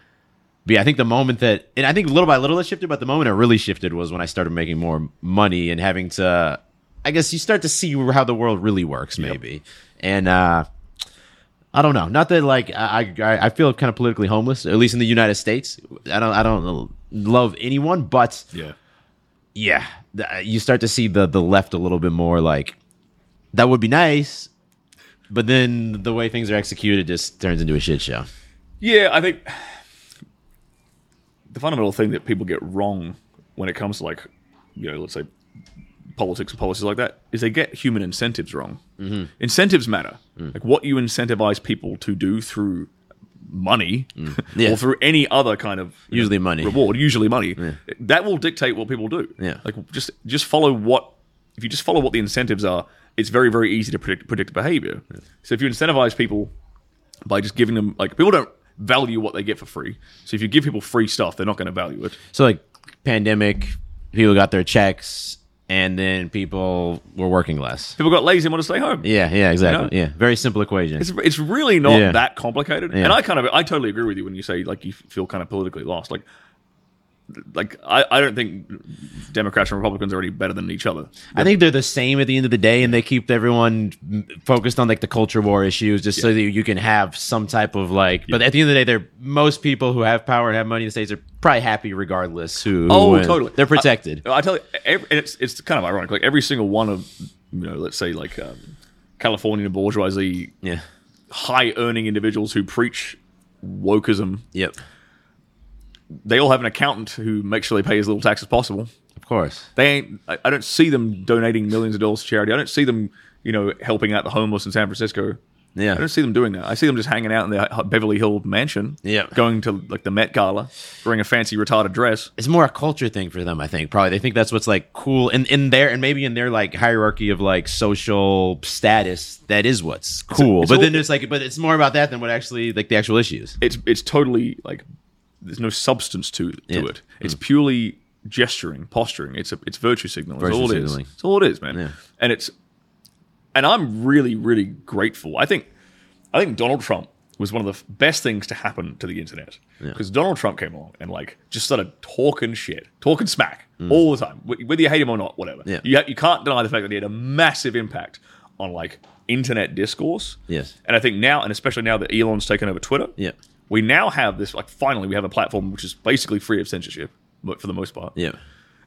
but yeah, I think the moment that, and I think little by little it shifted, but the moment it really shifted was when I started making more money and having to, I guess you start to see how the world really works, maybe, and. uh I don't know. Not that like I I, I feel kind of politically homeless, at least in the United States. I don't I don't love anyone, but Yeah. Yeah, you start to see the the left a little bit more like that would be nice, but then the way things are executed just turns into a shit show. Yeah, I think the fundamental thing that people get wrong when it comes to like, you know, let's say politics and policies like that is they get human incentives wrong. Mm-hmm. Incentives matter. Like what you incentivize people to do through money mm. Yeah. or through any other kind of Usually money. reward, usually money, that will dictate what people do. Yeah. Like just just follow what if you just follow what the incentives are, it's very very easy to predict predict behavior. So if you incentivize people by just giving them like people don't value what they get for free. So if you give people free stuff, they're not going to value it. So like pandemic, people got their checks, and then people were working less. People got lazy and want to stay home. Yeah, yeah, exactly. You Yeah, very simple equation. It's, it's really not Yeah. that complicated. Yeah. And I kind of I totally agree with you when you say like you feel kind of politically lost. Like like I, I don't think Democrats and Republicans are any better than each other. I think they're the same at the end of the day, and they keep everyone focused on like the culture war issues, just so that you can have some type of like. But at the end of the day, they're most people who have power and have money in the states are probably happy regardless. Who? Oh, wins. totally. They're protected. I, I tell you, every, it's it's kind of ironic. Like every single one of you know, let's say like um, California bourgeoisie, yeah. high earning individuals who preach wokeism. Yep. They all have an accountant who makes sure they pay as little tax as possible. Of course. They ain't. I, I don't see them donating millions of dollars to charity. I don't see them, you know, helping out the homeless in San Francisco. Yeah. I don't see them doing that. I see them just hanging out in their Beverly Hill mansion. Yeah. Going to like the Met Gala, wearing a fancy retarded dress. It's more a culture thing for them, I think. Probably they think that's what's like cool in in their and maybe in their like hierarchy of like social status. That is what's cool. it's but all- then it's like, but it's more about that than what actually like the actual issues. It's it's totally like there's no substance to to Yeah. Mm. it. It's purely gesturing, posturing. It's a it's virtue signaling. It's all it signaling. is. It's all it is, man. Yeah. And it's and I'm really really grateful. I think I think Donald Trump was one of the best things to happen to the internet because Donald Trump came along and like just started talking shit, talking smack all the time, whether you hate him or not, whatever. Mm. Yeah. You ha- you can't deny the fact that he had a massive impact on like internet discourse. Yes. And I think now, and especially now that Elon's taken over Twitter, Yeah. We now have this like finally we have a platform which is basically free of censorship, but for the most part, Yeah.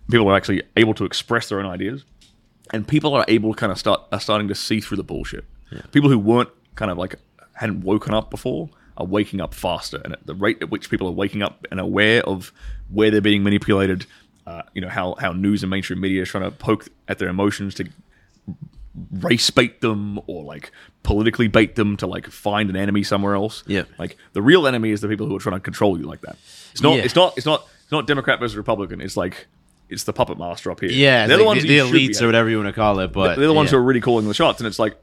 people are actually able to express their own ideas, and people are able to kind of start are starting to see through the bullshit. People who weren't kind of like hadn't woken up before are waking up faster, and at the rate at which people are waking up and aware of where they're being manipulated, uh, you know how how news and mainstream media is trying to poke at their emotions to race bait them or like politically bait them to like find an enemy somewhere else. Yeah. Like the real enemy is the people who are trying to control you like that. It's not Yeah. it's not it's not it's not Democrat versus Republican. It's like it's the puppet master up here. Yeah, they're the, the ones the, who you should be elites or whatever you want to call it, but They're the ones yeah. who are really calling the shots, and it's like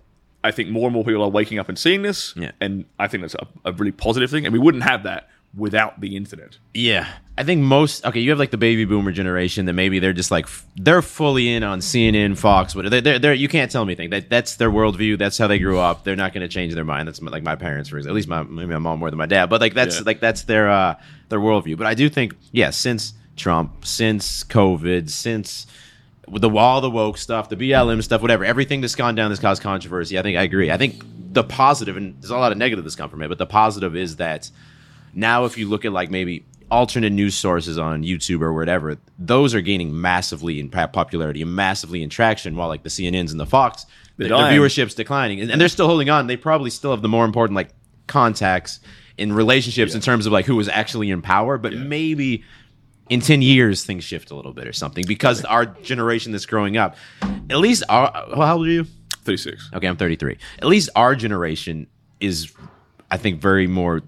I think more and more people are waking up and seeing this, Yeah. and I think that's a, a really positive thing. And we wouldn't have that without the incident. Yeah, I think most. Okay, you have like the baby boomer generation that maybe they're just like f- they're fully in on CNN, Fox, whatever. They're, they're, they're you can't tell me anything. That that's their worldview. That's how they grew up. They're not going to change their mind. That's my, like my parents, for example. At least my maybe my mom more than my dad. But like that's Yeah. like that's their uh their worldview. But I do think yeah, since Trump, since COVID, since the all the woke stuff, the BLM stuff, whatever, everything that's gone down that's caused controversy. I think I agree. I think the positive, and there's a lot of negative that's come from it, but the positive is that now if you look at like maybe alternate news sources on YouTube or whatever, those are gaining massively in popularity and massively in traction, while like the CNNs and the Fox, the, viewership's declining, and, and they're still holding on. They probably still have the more important like contacts in relationships in terms of like who was actually in power, but maybe in 10 years things shift a little bit or something because our generation that's growing up at least our how old are you? Thirty six. okay i'm 33 at least our generation is i think very more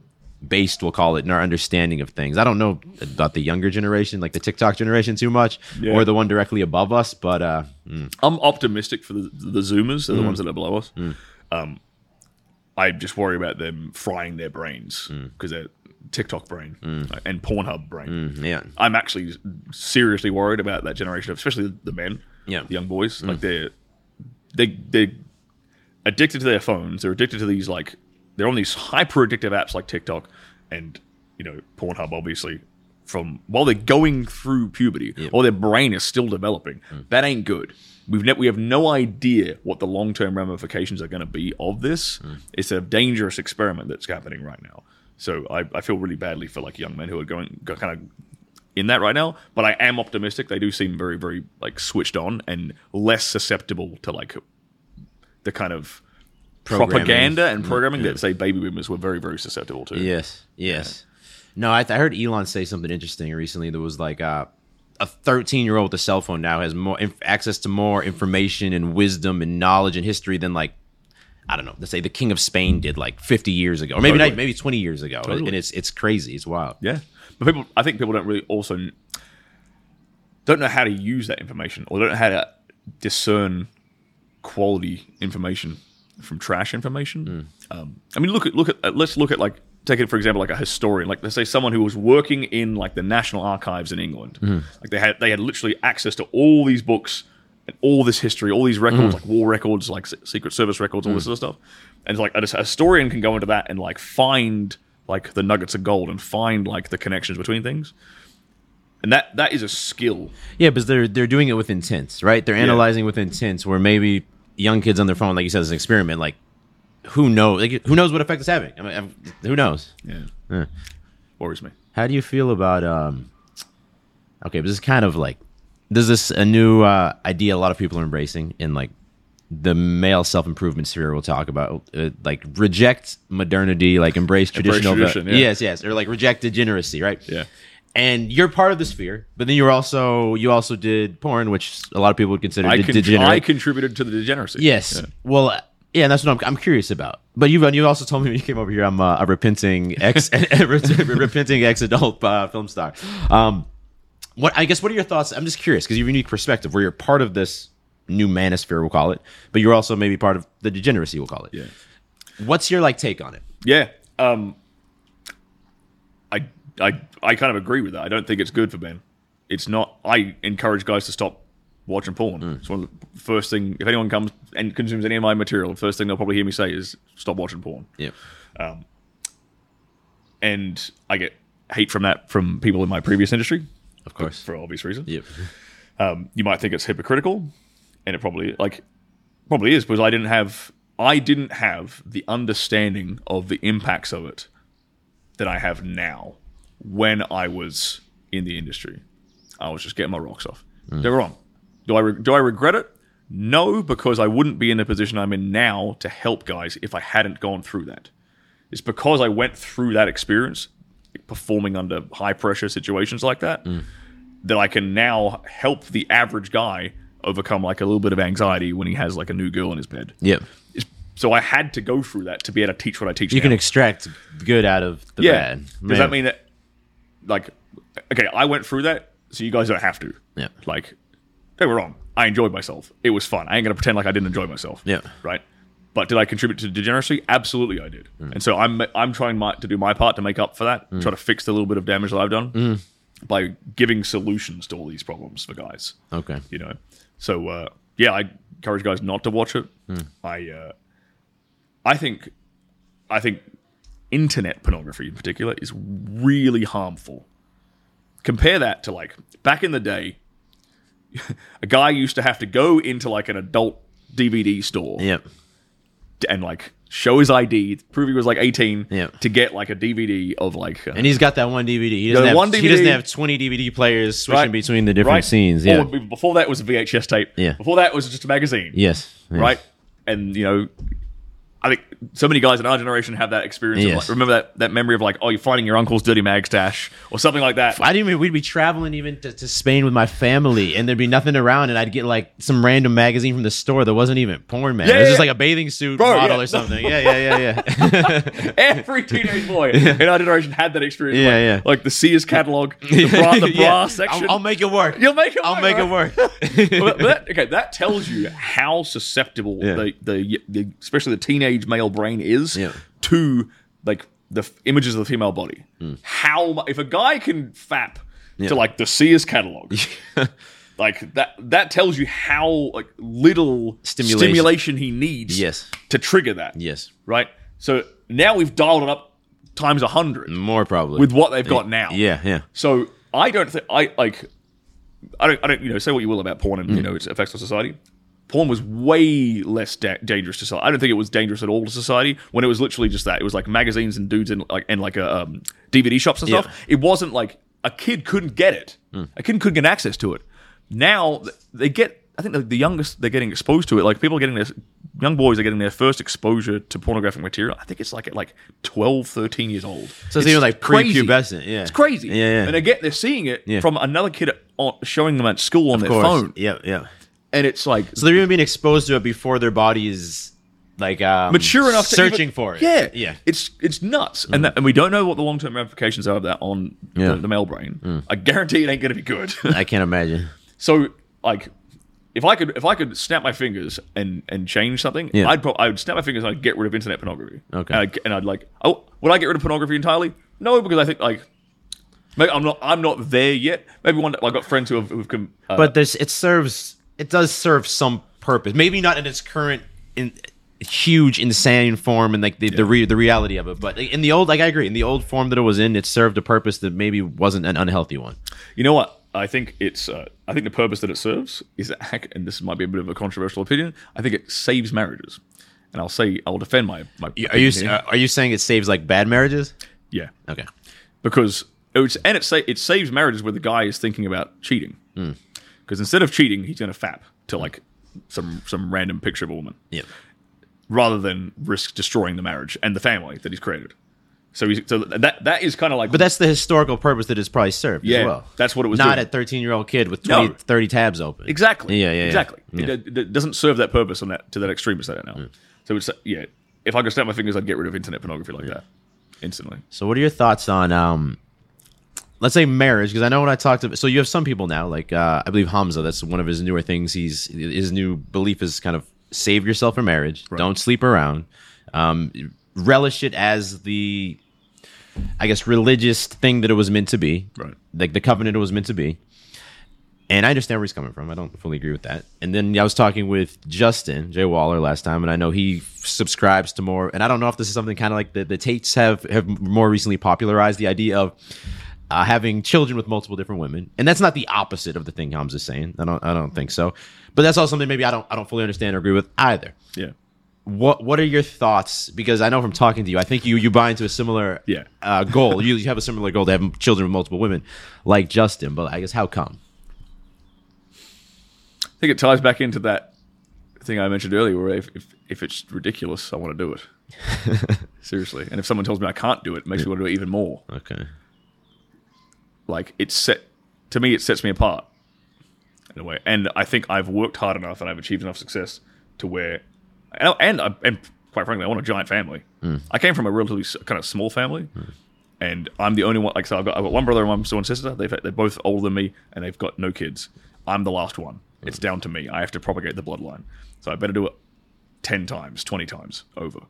based we'll call it in our understanding of things i don't know about the younger generation like the tiktok generation too much Yeah. or the one directly above us but uh mm, I'm optimistic for the the Zoomers. Mm. They're the ones that are below us. Um, I just worry about them frying their brains Mm. because they're TikTok brain like, and Pornhub brain. yeah I'm actually seriously worried about that generation, especially the men, Yeah. the young boys. Like they're they they're addicted to their phones. They're addicted to these like they're on these hyper addictive apps like TikTok and you know Pornhub, obviously. From while they're going through puberty, or their brain is still developing, hmm. that ain't good. We've ne- we have no idea what the long term ramifications are going to be of this. Hmm. It's a dangerous experiment that's happening right now. So I, I feel really badly for like young men who are going kind of in that right now, but I am optimistic. They do seem very, very like switched on and less susceptible to like the kind of. Propaganda and programming that say baby boomers were very, very susceptible to. Yes, yes. No, I, I heard Elon say something interesting recently. That was like uh, a 13 year old with a cell phone now has more inf- access to more information and wisdom and knowledge and history than like I don't know. Let's say the King of Spain did like 50 years ago, or maybe Totally. not, maybe 20 years ago, Totally. and it's it's crazy. It's wild. Yeah, but people, I think people don't really also don't know how to use that information or don't know how to discern quality information from trash information. Um, I mean, look at look at uh, let's look at like take it for example like a historian, like let's say someone who was working in like the National Archives in England, like they had they had literally access to all these books and all this history, all these records, like war records, like Secret Service records, all this sort of stuff. And it's like a, a historian can go into that and like find like the nuggets of gold and find like the connections between things. And that that is a skill. Yeah, because they're they're doing it with intent, right? They're analyzing with intent. Where maybe young kids on their phone, like you said, as an experiment, like who knows? Like, who knows what effect it's having? I mean, I'm- who knows? Yeah, Yeah. worries me. How do you feel about um okay, but this is kind of like there's this a new uh, idea a lot of people are embracing in like the male self-improvement sphere we'll talk about uh, like reject modernity like embrace traditional tradition, yeah. yes yes or like reject degeneracy right Yeah. And you're part of the sphere but then you were also you also did porn which a lot of people would consider I, de- con- I contributed to the degeneracy. Yes. Yeah. Well, uh, yeah, and that's what I'm, I'm curious about. But you you also told me when you came over here, I'm uh, a repenting ex repenting ex adult uh, film star. Um, what I guess what are your thoughts? I'm just curious because you have a unique perspective where you're part of this new manosphere, we'll call it, but you're also maybe part of the degeneracy, we'll call it. Yeah. What's your like take on it? Yeah. Um, I I kind of agree with that. I don't think it's good for men. It's not. I encourage guys to stop watching porn. It's one of the first thing. If anyone comes and consumes any of my material, the first thing they'll probably hear me say is stop watching porn. Yeah. And I get hate from that from people in my previous industry Of course. for obvious reasons. Yep. Um, you might think it's hypocritical, and it probably like probably is because I didn't have I didn't have the understanding of the impacts of it that I have now when I was in the industry. I was just getting my rocks off. Mm. They're wrong. Do I re- do I regret it? No, because I wouldn't be in the position I'm in now to help guys if I hadn't gone through that. It's because I went through that experience, performing under high pressure situations like that, mm. that I can now help the average guy overcome like a little bit of anxiety when he has like a new girl in his bed. Yep. It's, so I had to go through that to be able to teach what I teach. You can extract good out of the yeah. bad. Does Man. that mean that, like, okay, I went through that, so you guys don't have to. Yeah. Like, they were wrong. I enjoyed myself. It was fun. I ain't gonna pretend like I didn't enjoy myself. Yeah. Right. But did I contribute to degeneracy? Absolutely, I did. Mm. And so I'm I'm trying my, to do my part to make up for that. Try to fix the little bit of damage that I've done Mm. by giving solutions to all these problems for guys Okay. you know. So uh, yeah, I encourage guys not to watch it. Hmm. I uh, I think I think internet pornography in particular is really harmful. Compare that to like back in the day, a guy used to have to go into like an adult DVD store Yep. and like show his ID, prove he was like 18 Yeah. to get like a DVD of like uh, And he's got that one DVD. He doesn't, have, one he doesn't have 20 DVD players switching Right. between the different right? scenes. Yeah. Or before that was a VHS tape. Yeah. Before that was just a magazine. yes. yes. right? And you know, I think so many guys in our generation have that experience. Of Yes. like, remember that that memory of like, oh, you're finding your uncle's dirty mag stash or something like that. I didn't even, we'd be traveling even to, to Spain with my family and there'd be nothing around and I'd get like some random magazine from the store that wasn't even porn, man. Yeah, it was yeah, just like a bathing suit Bro, model yeah. or something. Yeah, yeah, yeah, yeah. Every teenage boy in our generation had that experience. Yeah, like, yeah. like the Sears catalog, the bra, the bra section. I'll, I'll make it work. You'll make it I'll work, make right? it work. But that- okay, that tells you how susceptible the, the the especially the teenage male brain is Yeah. to like the f- images of the female body. How mu- if a guy can fap. Yeah. to like the Sears catalog, like that that tells you how like little Stimulation. stimulation he needs Yes. to trigger that. yes. Right. So now we've dialed it up times a hundred More probably. with what they've got now. yeah, yeah. So I don't think I like. I don't. I don't. You know, say what you will about porn and Mm. you know its effects on society. Porn was way less da- dangerous to society. I don't think it was dangerous at all to society when it was literally just that. It was like magazines and dudes and like and like uh, um, DVD shops and Yeah. Mm. stuff. It wasn't like a kid couldn't get it. A kid couldn't get access to it. Now they get. I think the, the youngest they're getting exposed to it. Like people are getting their young boys are getting their first exposure to pornographic material. I think it's like at like 12, 13 years old. So it's, even like crazy. prepubescent. Yeah. It's crazy. Yeah, yeah. And again they're seeing it Yeah. from another kid on, showing them at school on of their course. phone, Yeah, yeah. And it's like So they're even being exposed to it before their body is like um, mature enough to searching even- for it. Yeah, yeah. It's it's nuts, and that, and we don't know what the long term ramifications are of that on Yeah. the, the male brain. I guarantee it ain't going to be good. I can't imagine. so like. If I could, if I could snap my fingers and, and change something, Yeah. I'd pro- I would snap my fingers and I'd get rid of internet pornography. Okay. and I'd, and I'd like, oh, would I get rid of pornography entirely? No, because I think like, maybe I'm not I'm not there yet. Maybe one day I've got friends who have who've come, uh, But this it serves it does serve some purpose. Maybe not in its current in huge insane form and like the the, re, the reality of it. But in the old, like I agree, in the old form that it was in, it served a purpose that maybe wasn't an unhealthy one. You know what? I think it's. Uh, I think the purpose that it serves is, ac- and this might be a bit of a controversial opinion. I think it saves marriages, and I'll say I'll defend my. my Are you here. uh, are you saying it saves like bad marriages? yeah, Okay. because it was, and it sa- it saves marriages where the guy is thinking about cheating, Hmm. Because instead of cheating, he's going to fap to like some some random picture of a woman, Yeah. rather than risk destroying the marriage and the family that he's created. So he's so that that is kind of like, But that's the historical purpose that it's probably served Yeah, as well. that's what it was Not doing. a 13 year old kid with 20, No. 30 tabs open. Exactly. Yeah, yeah, yeah. Exactly. Yeah. It, it- doesn't serve that purpose on that to that extreme extent now. So it's yeah. If I could snap my fingers, I'd get rid of internet pornography like that instantly. So, what are your thoughts on, um, let's say marriage? Because I know when I talked to, so you have some people now, like uh, I believe Hamza. That's one of his newer things. He's his new belief is kind of save yourself for marriage. Don't sleep around. Um, relish it as the I guess, religious thing that it was meant to be. Right. Like the covenant it was meant to be. And I understand where he's coming from. I don't fully agree with that. And then I was talking with Justin Jay Waller last time, and I know he subscribes to more. And I don't know if this is something kind of like the, the Tates have have more recently popularized the idea of uh, having children with multiple different women, and that's not the opposite of the thing Hamza's saying. I don't I don't think so. But that's also something maybe I don't I don't fully understand or agree with either. Yeah. What What are your thoughts? Because I know from talking to you, I think you you buy into a similar Yeah. uh, goal. you, you have a similar goal to have children with multiple women, like Justin. But I guess how come? I think it ties back into that thing I mentioned earlier, where if, if, if it's ridiculous, I want to do it. Seriously. And if someone tells me I can't do it, it makes me want to do it even more. Okay. Like it's set to me, it sets me apart in a way. And I think I've worked hard enough and I've achieved enough success to where, and, and, I, and quite frankly, I want a giant family. Hmm. I came from a relatively kind of small family, and I'm the only one. Like so, I've got, I've got one brother and one, one sister. They've they're both older than me, and they've got no kids. I'm the last one. It's hmm. down to me. I have to propagate the bloodline. So I better do it ten times, twenty times over.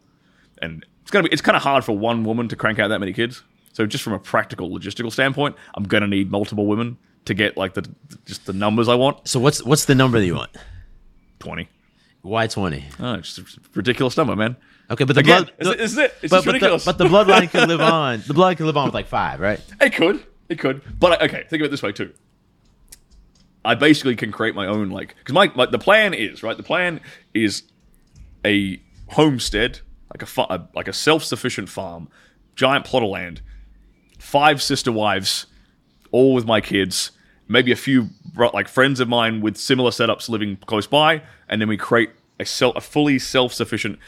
And it's gonna be it's kind of hard for one woman to crank out that many kids. So just from a practical logistical standpoint, I'm gonna need multiple women to get like the just the numbers I want. So what's what's the number that you want? Twenty. Why twenty? Oh, it's just a ridiculous number, man. Okay, but the Again, blood. the- this is it. It's but, but, the, ridiculous. but the bloodline can live on. The blood can live on with like five, right? It could. It could. But okay, think of it this way too. I basically can create my own like because my, my the plan is right. The plan is a homestead, like a like a self sufficient farm, giant plot of land, five sister wives, all with my kids, maybe a few like friends of mine with similar setups living close by, and then we create a self a fully self sufficient,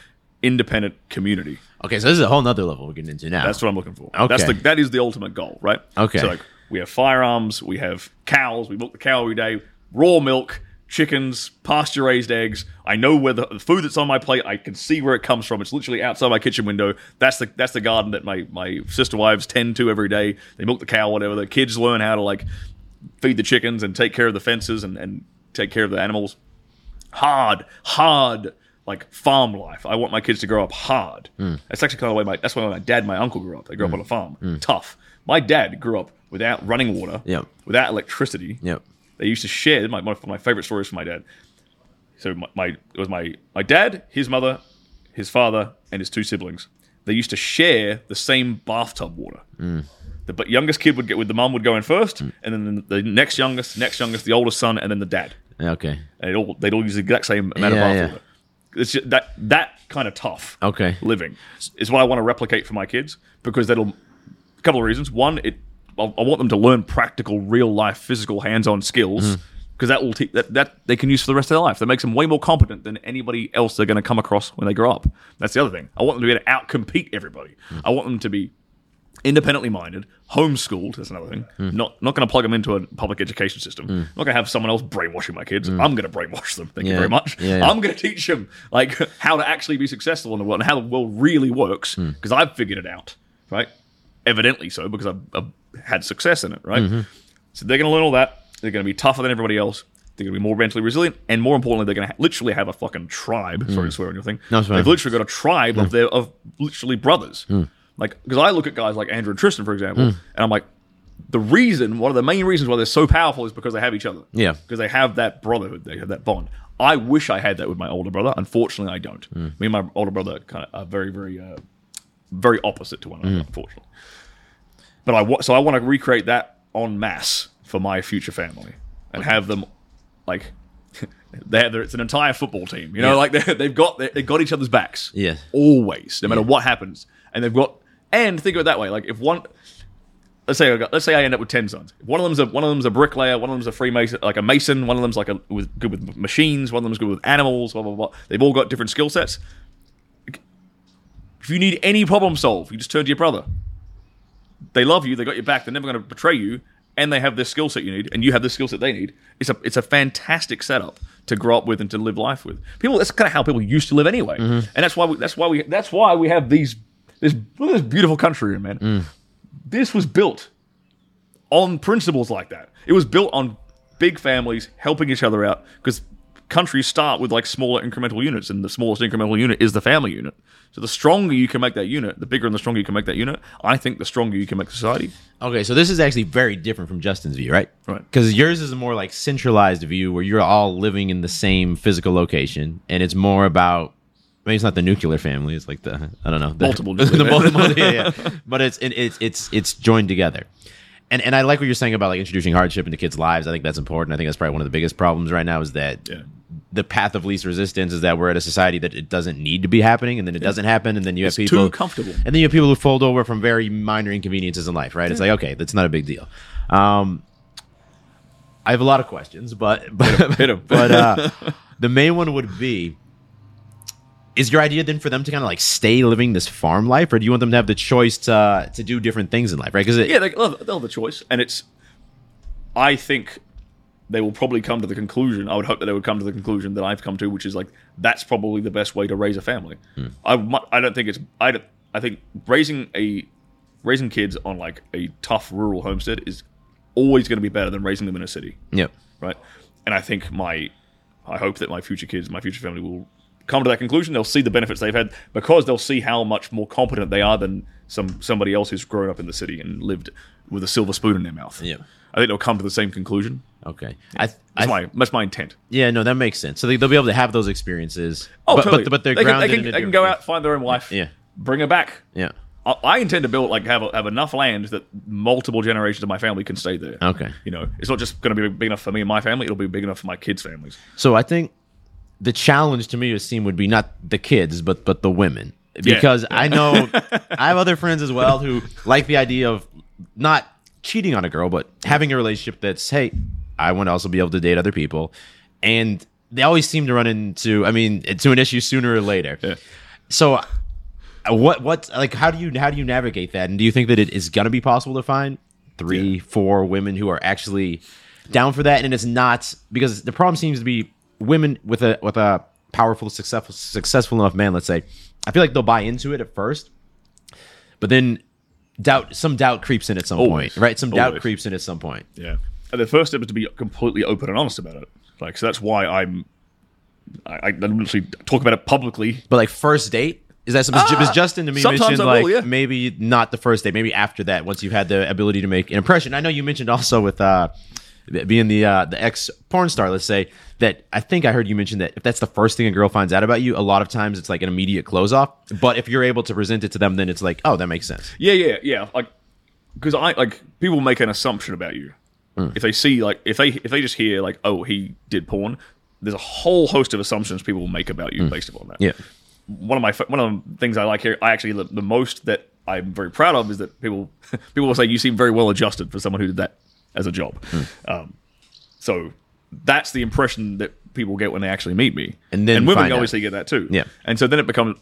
independent community. Okay, so this is a whole nother level we're getting into now. That's what I'm looking for. Okay. That's the that is the ultimate goal, right? Okay. So like we have firearms, we have cows, we milk the cow every day, raw milk, chickens, pasture raised eggs. I know where the, the food that's on my plate, I can see where it comes from. It's literally outside my kitchen window. That's the that's the garden that my my sister wives tend to every day. They milk the cow, whatever. The kids learn how to like feed the chickens and take care of the fences and, and take care of the animals. Hard, hard like farm life. I want my kids to grow up hard. Hmm. That's actually kind of the way my that's why my dad and my uncle grew up. They grew up hmm. on a farm. Hmm. Tough. My dad grew up without running water, Yep. without electricity. Yep. They used to share my one of my favorite stories from my dad. So my, my it was my my dad, his mother, his father, and his two siblings. They used to share the same bathtub water. Mm. The but youngest kid would get with the mum would go in first, mm. and then the next youngest, next youngest, the oldest son, and then the dad. Okay. And it all they'd all use the exact same amount Yeah, of yeah. bath water. It's just that that kind of tough Okay. living is what I want to replicate for my kids because that'll a couple of reasons. One, it I I want them to learn practical, real life, physical, hands on skills mm-hmm. because that will te- that that they can use for the rest of their life. That makes them way more competent than anybody else they're going to come across when they grow up. That's the other thing. I want them to be able to out compete everybody. Mm. I want them to be independently minded, homeschooled. That's another thing. Mm. Not not going to plug them into a public education system. Mm. Not going to have someone else brainwashing my kids. I'm going to brainwash them. Thank you Yeah. very much. Yeah, yeah. I'm going to teach them like how to actually be successful in the world and how the world really works because I've figured it out. Right? Evidently so because I've, I've had success in it. Right? Mm-hmm. So they're going to learn all that. They're going to be tougher than everybody else. They're going to be more mentally resilient, and more importantly, they're going to ha- literally have a fucking tribe. Sorry mm. to swear on your thing. No, They've literally got a tribe of mm. their of literally brothers. Mm. Like because I look at guys like Andrew and Tristan, for example, and I'm like, the reason, one of the main reasons why they're so powerful is because they have each other. Yeah. because they have that brotherhood, they have that bond. I wish I had that with my older brother. Unfortunately, I don't. Me and my older brother kind of are very, very, uh, very opposite to one another. Unfortunately, but I wa- so I want to recreate that en masse for my future family and have them like. They have, it's an entire football team, you know. Yeah. Like they, they've got they've got each other's backs, Yeah. always, no matter what happens. And they've got, and think of it that way: like if one, let's say I got, let's say I end up with ten sons. If one of them's a one of them's a bricklayer, one of them's a freemason, like a mason, one of them's like a with good with machines, one of them's good with animals, blah blah blah. They've all got different skill sets. If you need any problem solved, you just turn to your brother. They love you. They got your back. They're never going to betray you, and they have the skill set you need, and you have the skill set they need. It's a it's a fantastic setup to grow up with and to live life with. People. That's kind of how people used to live anyway, mm-hmm. and that's why we, that's why we that's why we have these this look at this beautiful country, man. Mm. This was built on principles like that. It was built on big families helping each other out because countries start with like smaller incremental units, and the smallest incremental unit is the family unit. So the stronger you can make that unit, the bigger and the stronger you can make that unit, I think the stronger you can make society. Okay, so this is actually very different from Justin's view, right? Right. Because yours is a more like centralized view where you're all living in the same physical location, and it's more about maybe it's not the nuclear family. It's like the I don't know the, Multiple the multiple, yeah, yeah. But it's it, it's it's it's joined together. And, and I like what you're saying about like introducing hardship into kids' lives. I think that's important. I think that's probably one of the biggest problems right now is that Yeah. the path of least resistance is that we're at a society that it doesn't need to be happening, and then it doesn't happen, and then you have It's people too comfortable. and then you have people who fold over from very minor inconveniences in life, right? It's like okay, that's not a big deal. Um, I have a lot of questions, but but but uh, the main one would be: Is your idea then for them to kind of like stay living this farm life, or do you want them to have the choice to to do different things in life, right? Because Yeah, they, they'll they'll have the choice, and it's. I think they will probably come to the conclusion. I would hope that they would come to the conclusion that I've come to, which is like that's probably the best way to raise a family. Hmm. I I don't think it's I I think raising a raising kids on like a tough rural homestead is always going to be better than raising them in a city Yep. right? And I think my, I hope that my future kids, my future family will come to that conclusion. They'll see the benefits they've had because they'll see how much more competent they are than some somebody else who's grown up in the city and lived with a silver spoon in their mouth. Yeah. I think they'll come to the same conclusion. Okay. I, That's I my that's my intent. yeah no that makes sense. So they, they'll be able to have those experiences. Oh, but, totally. but but they're they can, grounded they can, they can go out, find their own wife, Yeah. bring her back. Yeah. I, I intend to build like have a, have enough land that multiple generations of my family can stay there. Okay. You know, it's not just going to be big enough for me and my family; it'll be big enough for my kids' families. So I think the challenge to me would seem would be not the kids, but but the women, because I know I have other friends as well who like the idea of not cheating on a girl, but having a relationship that's hey, I want to also be able to date other people, and they always seem to run into I mean to an issue sooner or later. Yeah. So. uh, What what like how do you how do you navigate that and do you think that it is gonna be possible to find three four women who are actually down for that and it's not because the problem seems to be women with a with a powerful successful successful enough man let's say i feel like they'll buy into it at first but then doubt some doubt creeps in at some Always. point right some doubt Always. creeps in at some point Yeah. And the first step is to be completely open and honest about it. Like, so that's why I'm. I, I literally talk about it publicly. but like first date is that something because justin to me Ah, mentioned like yeah. maybe not the first date maybe after that once you've had the ability to make an impression i know you mentioned also with uh being the uh the ex porn star let's say that i think i heard you mention that if that's the first thing a girl finds out about you a lot of times it's like an immediate close off but if you're able to present it to them then it's like oh that makes sense Yeah, yeah, yeah. Like, because I like people make an assumption about you if they see like if they if they just hear like oh he did porn. There's a whole host of assumptions people will make about you based upon that. yeah one of my one of the things I like here, I actually the, the most that I'm very proud of is that people people will say you seem very well adjusted for someone who did that as a job. Hmm. Um, so that's the impression that people get when they actually meet me, And then women find out. obviously get that too. Yeah. and so then it becomes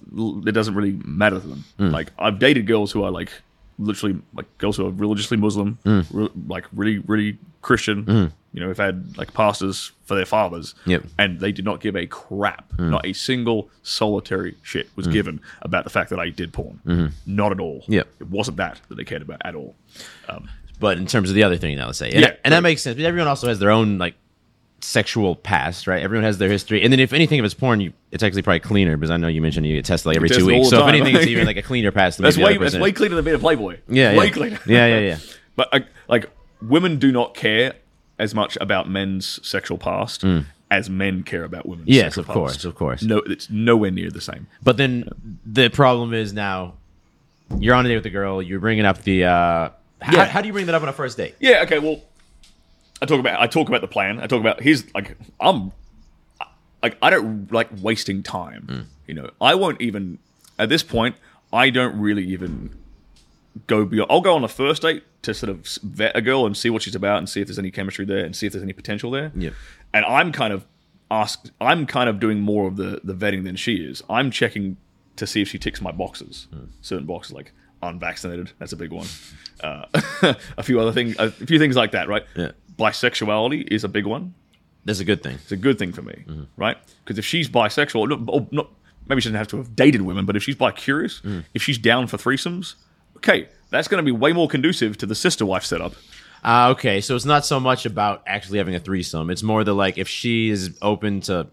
it doesn't really matter to them. Hmm. Like I've dated girls who are like literally like girls who are religiously Muslim, hmm. re- like really really Christian. You know, we've had like pastors for their fathers, Yep. and they did not give a crap. Not a single solitary shit was given about the fact that I did porn. Not at all. Yep. It wasn't that that they cared about at all. Um, but in terms of the other thing now let's say and, Yeah, and that makes sense but everyone also has their own like sexual past right everyone has their history and then if anything if it's porn you it's actually probably cleaner because i know you mentioned you get tested like every two weeks so if anything it's even like a cleaner past than that's way that's way cleaner than being a playboy. Yeah, way yeah. cleaner. Yeah, yeah, yeah. but uh, like women do not care as much about men's sexual past as men care about women's. Mm. Yes, of course, of course. No, it's nowhere near the same. But then the problem is now you're on a date with a girl. You're bringing up the. Uh, how, Yeah. how do you bring that up on a first date? Yeah. Okay. Well, I talk about I talk about the plan. I talk about here's like I'm like I don't like wasting time. Mm. You know, I won't even at this point. I don't really even go beyond. I'll go on a first date to sort of vet a girl and see what she's about and see if there's any chemistry there and see if there's any potential there. Yep. And I'm kind of asked. I'm kind of doing more of the the vetting than she is. I'm checking to see if she ticks my boxes. Mm. Certain boxes like unvaccinated. That's a big one. Uh, a few other things. A few things like that. Right. Yeah. Bisexuality is a big one. That's a good thing. It's a good thing for me, Mm-hmm. right? Because if she's bisexual, no- or not, maybe she doesn't have to have dated women, but if she's bi curious, Mm. if she's down for threesomes, okay, that's going to be way more conducive to the sister wife setup. Uh, okay, so it's not so much about actually having a threesome. It's more the like if she is open to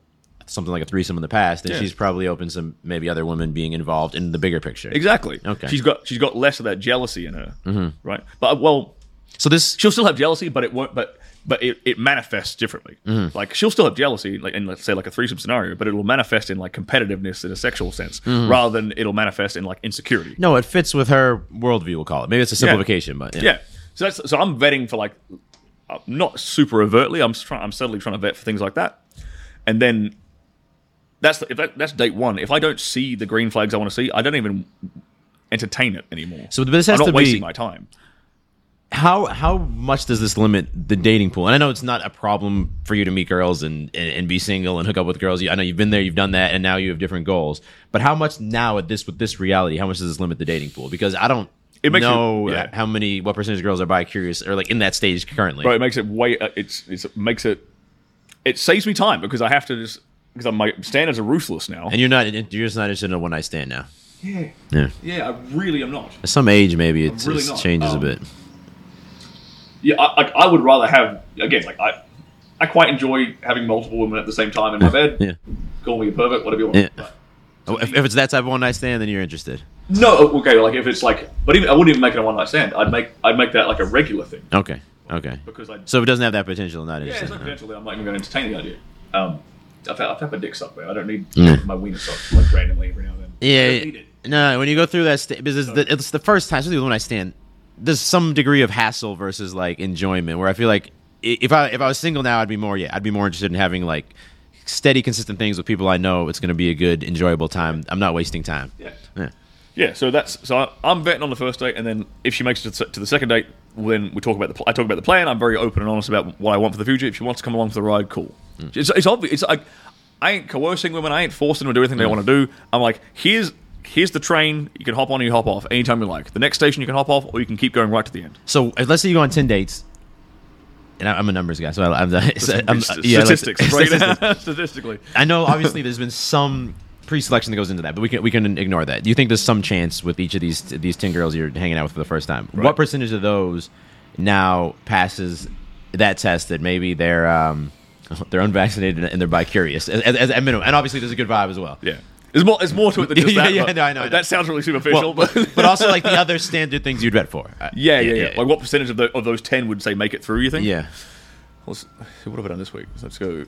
something like a threesome in the past, then Yeah. she's probably open to maybe other women being involved in the bigger picture. Exactly. Okay. She's got she's got less of that jealousy in her. Mm-hmm. Right. But well, So this she'll still have jealousy, but it won't. But but it, it manifests differently. Mm-hmm. Like she'll still have jealousy, like in let's say like a threesome scenario, but it will manifest in like competitiveness in a sexual sense, Mm-hmm. rather than it'll manifest in like insecurity. no, it fits with her worldview. We'll call it. Maybe it's a simplification, but yeah. Yeah. So that's so I'm vetting for like uh, not super overtly. I'm trying. I'm subtly trying to vet for things like that, and then that's if that, that's date one. If I don't see the green flags I want to see, I don't even entertain it anymore. So this has I'm not to wasting be my time. how how much does this limit the dating pool? And I know it's not a problem for you to meet girls and, and, and be single and hook up with girls. I know you've been there, you've done that, and now you have different goals. But how much now at this with this reality? How much does this limit the dating pool? Because I don't It makes know yeah. how many what percentage of girls are bi curious or like in that stage currently. Bro, it makes it way. Uh, it's, it's it makes it. It saves me time because I have to just because my standards are ruthless now. And you're not you're just not interested in a one night stand now. yeah, Yeah. yeah, I really am not. At some age, maybe it really changes a Um, bit. Yeah, I, like I would rather have again. Like I, I quite enjoy having multiple women at the same time in my bed. Yeah. Call me a pervert, whatever you want. Yeah. But- Oh, If, if it's that type of one night stand, then you're interested. no, okay. Like if it's like, but even I wouldn't even make it a one night stand. I'd make I'd make that like a regular thing Okay. Okay. because I. So if it doesn't have that potential, not yeah, it's interested. not potential I'm not even going to entertain the idea. Um, I've had, I've had my dick sucked, man. I don't need Yeah. my wiener sucked like randomly every now and then. I Yeah, don't need it. no. When you go through that, sta because it's the, it's the first time, especially when I stand, there's some degree of hassle versus like enjoyment. Where I feel like if I if I was single now, I'd be more yeah, I'd be more interested in having like steady, consistent things with people I know. It's going to be a good, enjoyable time. I'm not wasting time. Yeah. Yeah. Yeah, so that's so I, I'm betting on the first date, and then if she makes it to, to the second date, then we talk about the. I talk about the plan. I'm very open and honest about what I want for the future. If she wants to come along for the ride, cool. It's, it's obvious. It's like I ain't coercing women. I ain't forcing them to do anything they want to do. I'm like, here's here's the train. You can hop on or you hop off anytime you like. The next station you can hop off, or you can keep going right to the end. So let's say you go on ten dates, and I- I'm a numbers guy, so I, I'm, I'm yeah, like- statistics, right? statistics. Statistically, I know obviously there's been some pre-selection that goes into that, but we can we can ignore that. Do you think there's some chance with each of these these ten girls you're hanging out with for the first time? What percentage of those now passes that test that maybe they're um, they're unvaccinated and they're bi-curious as, as, at minimum? And obviously there's a good vibe as well. yeah. There's more. There's more to it than just Yeah, that. yeah, but no, I know, I know. That sounds really superficial, Well, but but also like the other standard things you'd vet for. Uh, yeah, yeah, yeah, Like what percentage of, the, of those ten would say make it through? You think? yeah. Let's, what have I done this week? Let's go.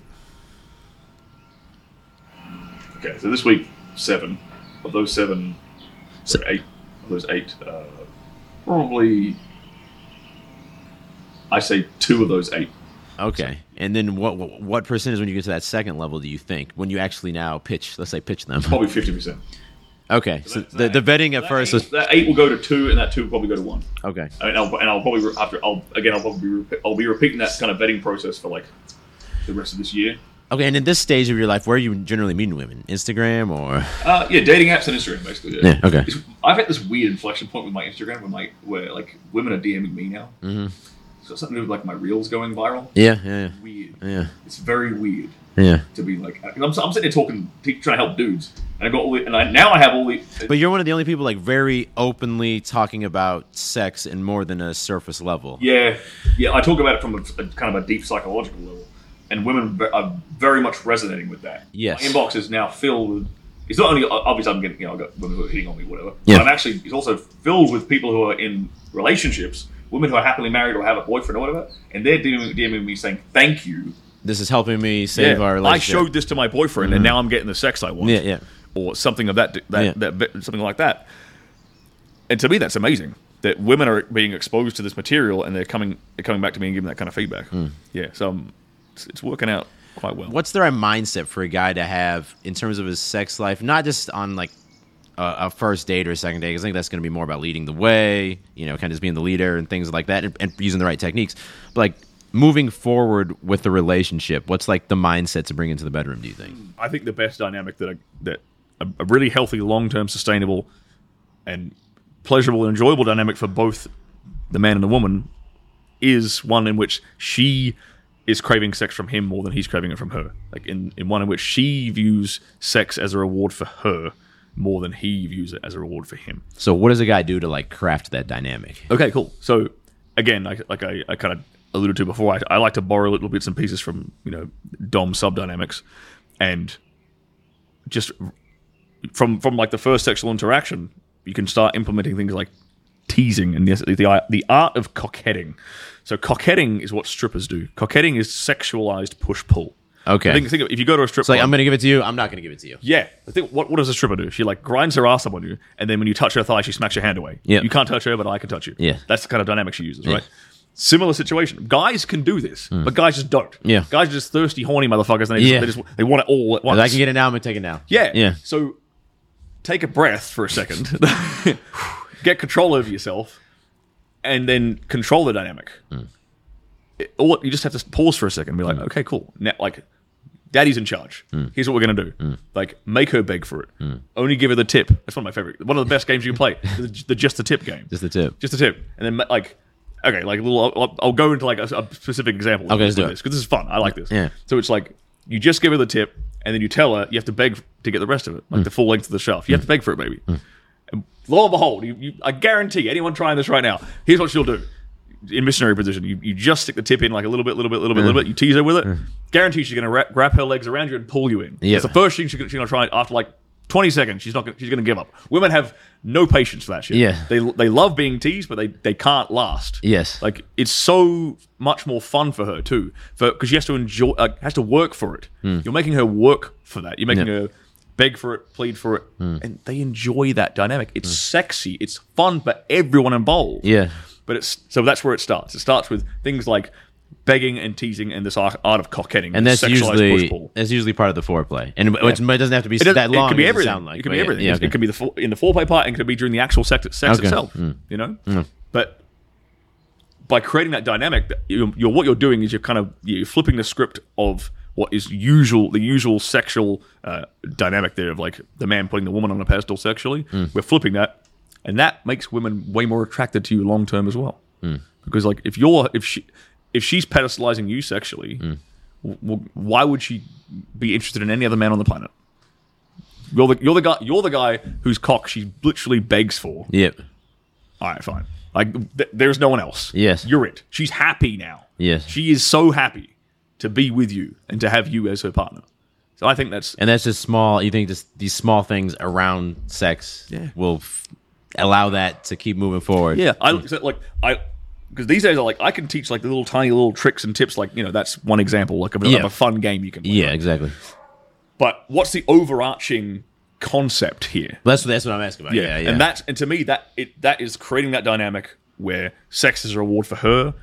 Okay, so this week seven of those seven, sorry, eight of those eight, uh, probably I say two of those eight. Okay. And then what what what percentage when you get to that second level do you think when you actually now pitch? Let's say pitch them. Probably fifty percent. Okay. So the, the vetting at first was that eight will go to two, and that two will probably go to one. okay. I mean, I'll, and I'll probably re- after I'll again I'll probably be, I'll be repeating that kind of vetting process for like the rest of this year. Okay, and in this stage of your life, where are you generally meeting women? Instagram or Uh, yeah, dating apps and Instagram basically. Yeah, okay. It's- I've had this weird inflection point with my Instagram where my where like women are DMing me now. Mm-hmm. So something to do with like my reels going viral. yeah, yeah, Weird. yeah, It's very weird yeah. to be like, I'm, I'm sitting there talking, trying to help dudes, and I got all the, and I, now I have all the. But you're one of the only people like very openly talking about sex in more than a surface level. yeah, yeah. I talk about it from a, a kind of a deep psychological level, and women are very much resonating with that. Yes. my inbox is now filled with. It's not only obviously I'm getting you know I've got women who are hitting on me whatever. Yeah. But I'm actually it's also filled with people who are in relationships, women who are happily married or have a boyfriend or whatever, and they're DMing, DMing me saying thank you. This is helping me save our relationship. I showed this to my boyfriend, and now I'm getting the sex I want. Yeah, yeah. Or something of that that, Yeah. that bit- something like that. And to me, that's amazing that women are being exposed to this material and they're coming they're coming back to me and giving that kind of feedback. Hmm. Yeah, so um, it's, it's working out quite well. What's the right mindset for a guy to have in terms of his sex life? Not just on like a, a first date or a second date. I think that's going to be more about leading the way, you know, kind of just being the leader and things like that, and, and using the right techniques. But like moving forward with the relationship, what's like the mindset to bring into the bedroom? Do you think? I think the best dynamic that a, that a, really healthy, long term, sustainable, and pleasurable and enjoyable dynamic for both the man and the woman is one in which she is craving sex from him more than he's craving it from her. Like in, in one in which she views sex as a reward for her more than he views it as a reward for him. So what does a guy do to like craft that dynamic? Okay, cool. So again, like, like I, I kind of alluded to before, I, I like to borrow little bits and pieces from you know Dom sub dynamics, and just from from like the first sexual interaction, you can start implementing things like teasing and the the, the art of coquetting. So coquetting is what strippers do. Coquetting is sexualized push pull. Okay. Think, think of, if you go to a strip It's like club, I'm gonna give it to you. I'm not gonna give it to you. yeah. I think what what does a stripper do? She like grinds her ass up on you, and then when you touch her thigh, she smacks your hand away. Yeah. You can't touch her, but I can touch you. Yeah. That's the kind of dynamic she uses, right? Similar situation. Guys can do this, but guys just don't. Hmm. Yeah. Guys are just thirsty, horny motherfuckers, and they just, they just they want it all at once. If I can get it now, I'm gonna take it now. Yeah. Yeah. So take a breath for a second, get control over yourself, and then control the dynamic. It- all you just have to pause for a second and be like, hmm. okay, cool. Now, like, daddy's in charge. Hmm. Here's what we're gonna do. Hmm. Like, make her beg for it. Only give her the tip. That's one of my favorite. One of the best games you can play. the, the just the tip game. Just the tip. Just a tip, and then like, okay, like a little. I'll, I'll go into like a, a specific example. Okay, let's do this because this is fun. I like this. Yeah. So it's like you just give her the tip, and then you tell her you have to beg to get the rest of it, Mm. like the full length of the shelf. You have to beg for it, baby. And lo and behold, you, you, I guarantee anyone trying this right now, here's what she'll do. In missionary position, you, you just stick the tip in like a little bit, little bit, little bit, little bit. You tease her with it. Guarantee she's going to wrap, wrap her legs around you and pull you in. Yeah. It's the first thing she's going to try. After like 20 seconds, she's not. Gonna, she's going to give up. Women have no patience for that shit. Yeah. They they love being teased, but they they can't last. Yes. Like it's so much more fun for her too, for because she has to enjoy, uh, has to work for it. You're making her work for that. You're making. Hmm. her beg for it, plead for it, and they enjoy that dynamic. It's sexy. It's fun for everyone involved. Yeah. But it's so that's where it starts. It starts with things like begging and teasing and this art, of coquetting And that's usually that's usually part of the foreplay, and it's- it doesn't have to be It, that long. it could be everything. sound like, it can but be yeah, everything. Yeah, It okay. can be the in the foreplay part, and it can be during the actual sex, sex Okay. itself. Mm. You know, but by creating that dynamic, you're, you're what you're doing is you're kind of you're flipping the script of what is usual, the usual sexual uh, dynamic there of like the man putting the woman on a pedestal sexually. Mm. We're flipping that, and that makes women way more attracted to you long term as well. Mm. Because like if you're if she if she's pedestalizing you sexually, Mm. w- w- why would she be interested in any other man on the planet? You're the you're the guy you're the guy whose cock she literally begs for. Yep. All right, fine. Like th- there's no one else. Yes. you're it. She's happy now. Yes. she is so happy to be with you and to have you as her partner. So I think that's And that's just small. You think just these small things around sex Yeah. will f- allow that to keep moving forward. yeah. I like I because these days I like I can teach like the little tiny little tricks and tips. Like you know that's one example like of, a- Yeah. of a fun game you can. play. Yeah. Exactly. But what's the overarching concept here? That's that's what I'm asking about. Yeah, Yeah. Yeah. and that's and to me that it that is creating that dynamic where sex is a reward for her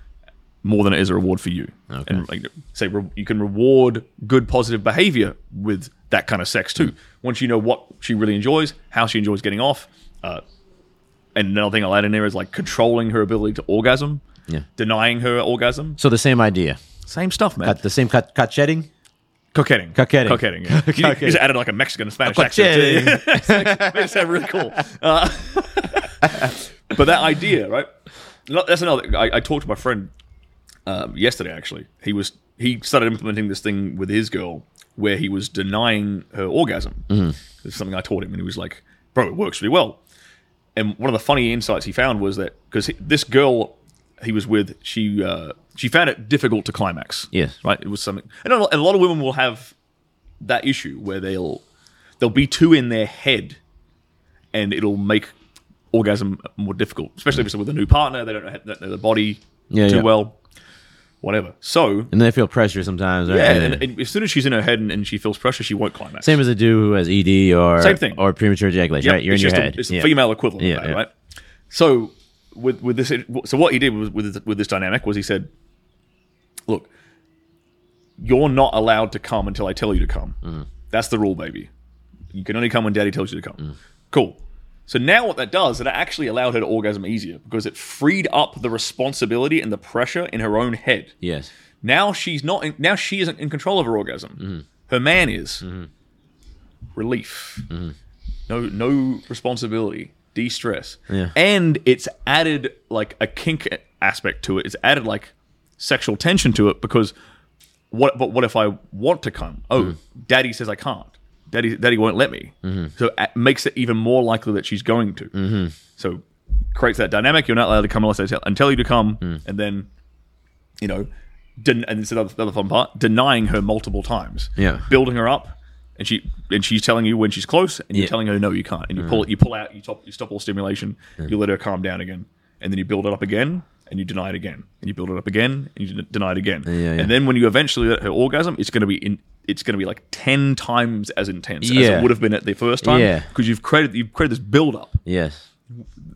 more than it is a reward for you. And like say re- you can reward good positive behavior with that kind of sex too. Once you know what she really enjoys, how she enjoys getting off, uh, and another thing I'll add in there is like controlling her ability to orgasm, Yeah. denying her orgasm. so the same idea. Same stuff, man. Cut the same cut cutchetting. Coquetting. Coquetting. Coquetting, yeah. You, you Coquetting. just added like a Mexican and Spanish accent. to it. Coquetting. Made it sound really cool. Uh, but that idea, right? That's another. I, I talked to my friend um, yesterday. Actually, he was he started implementing this thing with his girl where he was denying her orgasm. Mm-hmm. It's something I taught him, and he was like, "Bro, it works really well." And one of the funny insights he found was that because this girl he was with, she uh, she found it difficult to climax. Yes. right. It was something, and a lot and a lot of women will have that issue where they'll they'll be too in their head, and it'll make orgasm more difficult, especially if it's with a new partner. They don't know, don't know the body Yeah, too yeah. well, whatever. So And they feel pressure sometimes. Right? yeah, and, and as soon as she's in her head and, and she feels pressure, she won't climax. Same as a dude who has ED or Same thing. or premature ejaculation. Yep, Right, you're it's in your head. A, it's yeah. a female equivalent Yeah, of that, yeah. right? So with with this, so what he did was with with this dynamic was he said, "Look, you're not allowed to come until I tell you to come. Mm-hmm. That's the rule, baby. You can only come when Daddy tells you to come. Mm. Cool." So now what that does, it actually allowed her to orgasm easier because it freed up the responsibility and the pressure in her own head. Yes. Now she's not. In, now she isn't in control of her orgasm. Mm-hmm. Her man is. Relief. Mm-hmm. No, no responsibility. De-stress. Yeah. And it's added like a kink aspect to it. It's added like sexual tension to it because what? But what if I want to come? Oh, Mm. Daddy says I can't. Daddy, Daddy won't let me. Mm-hmm. So it makes it even more likely that she's going to. So creates that dynamic. You're not allowed to come unless I tell, and tell you to come, Mm. and then you know, den- and it's another, another fun part, denying her multiple times. Yeah. Building her up and she and she's telling you when she's close, and you're Yeah. telling her no, you can't, and you pull it, you pull out, you stop, you stop all stimulation, you let her calm down again, and then you build it up again, and you deny it again, and you build it up again, and you deny it again, yeah, yeah. and then when you eventually let her orgasm, it's going to be in. It's going to be like ten times as intense as Yeah. it would have been at the first time, Yeah. because you've created you've created this build up. Yes.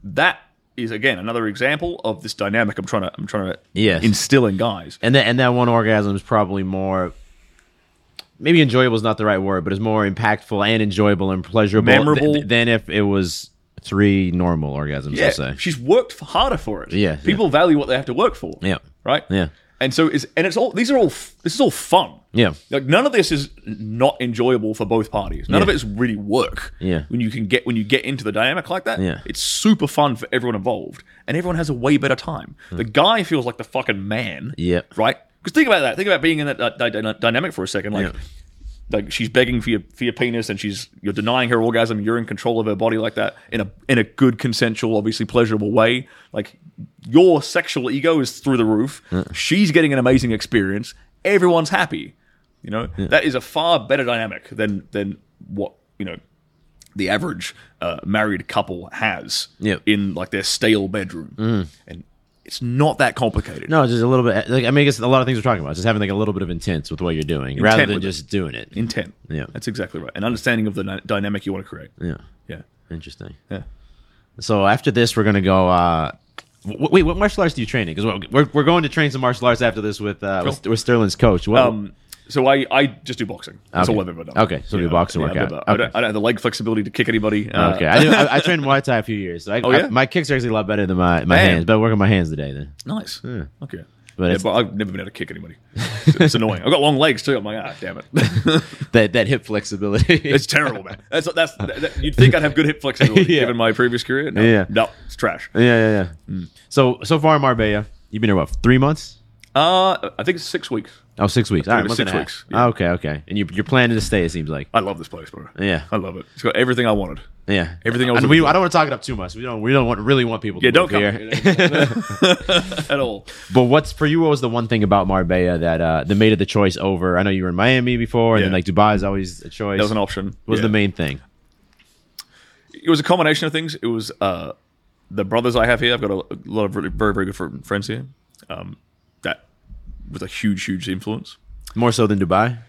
That is again another example of this dynamic. I'm trying to I'm trying to Yes. instill in guys. And that and that one orgasm is probably more maybe enjoyable is not the right word, but it's more impactful and enjoyable and pleasurable Memorable. th- than if it was three normal orgasms, Yeah, say. she's worked harder for it. Yeah, people value what they have to work for. Yeah. right. Yeah. And so is and it's all these are all this is all fun. Yeah. like none of this is not enjoyable for both parties. None of it is really work. Yeah. when you can get when you get into the dynamic like that. Yeah. it's super fun for everyone involved, and everyone has a way better time. Hmm. The guy feels like the fucking man. Yep. right. Because think about that. Think about being in that dy- dy- dynamic for a second. Like. Yeah. Like she's begging for your for your penis, and she's you're denying her orgasm. You're in control of her body like that in a in a good, consensual, obviously pleasurable way. Like your sexual ego is through the roof. She's getting an amazing experience. Everyone's happy. You know that is a far better dynamic than than what you know the average uh, married couple has Yep. in like their stale bedroom, and it's not that complicated. No, just a little bit. Like I mean, I guess a lot of things we're talking about. Just having like a little bit of intent with what you're doing, rather than with it. just doing it. Intent. Yeah. that's exactly right. An understanding of the dy- dynamic you want to create. Yeah, Yeah, interesting. yeah. So after this, we're gonna go. uh w- Wait, what martial arts do you train in? Because we're, we're we're going to train some martial arts after this with uh, with, with Stirling's coach. What, Um, so I, I just do boxing. That's Okay. all I've ever done. Okay, so do boxing I, workout. never- I, don't, I don't have the leg flexibility to kick anybody. Uh, okay, I, did, I, I trained Muay Thai a few years. So I, Oh, yeah? My kicks are actually a lot better than my, my hands. But working my hands today. Then nice. Okay. But yeah, but I've never been able to kick anybody. It's, it's annoying. I've got long legs too. I'm like, ah, damn it. that that hip flexibility. it's terrible, man. That's that's. That, that- you'd think I'd have good hip flexibility Yeah. given my previous career. No, Yeah. no, it's trash. yeah, yeah, yeah. So so far in Marbella, you've been here what three months? Uh, I think it's six weeks. Oh, six weeks. All right, it month and six weeks, yeah. Oh, okay, okay. And you, you're planning to stay. It seems like. I love this place, bro. Yeah. I love it. It's got everything I wanted. Yeah, Everything I was And we. I don't want to talk it up too much. We don't. We don't want really want people. To Yeah, don't come here. at all. But what's for you? What was the one thing about Marbella that uh, that made it the choice over? I know you were in Miami before, and then Yeah. like Dubai is always a choice. That was an option. What was Yeah. the main thing? it was a combination of things. It was uh, the brothers I have here. I've got a, a lot of really, very, very good fr- friends here. Um, was a huge, huge influence. More so than Dubai.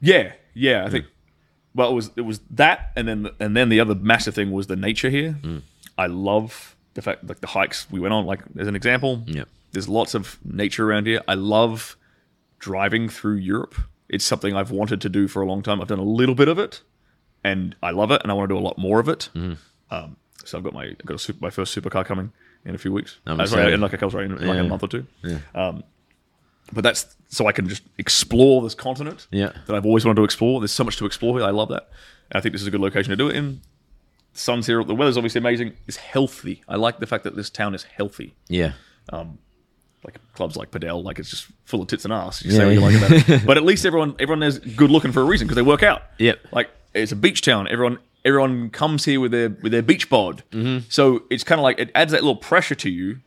Yeah, yeah. I think. Well, it was it was that, and then and then the other massive thing was the nature here. I love the fact like the hikes we went on. Like as an example, Yeah. there's lots of nature around here. I love driving through Europe. It's something I've wanted to do for a long time. I've done a little bit of it, and I love it, and I want to do a lot more of it. Um, so I've got my I've got a super, my first supercar coming in a few weeks. I'm Uh, sorry, in like a couple, sorry, in like Yeah. a month or two. Um, but that's so I can just explore this continent Yeah. that I've always wanted to explore. There's so much to explore here. I love that. And I think this is a good location to do it in. The sun's here. The weather's obviously amazing. It's healthy. I like the fact that this town is healthy. Yeah. Like clubs like Padel, like it's just full of tits and ass. You Yeah, say what you yeah. like about it. But at least everyone everyone is good looking for a reason because they work out. Yep. Like it's a beach town. Everyone everyone comes here with their with their beach bod. Mm-hmm. So it's kind of like it adds that little pressure to you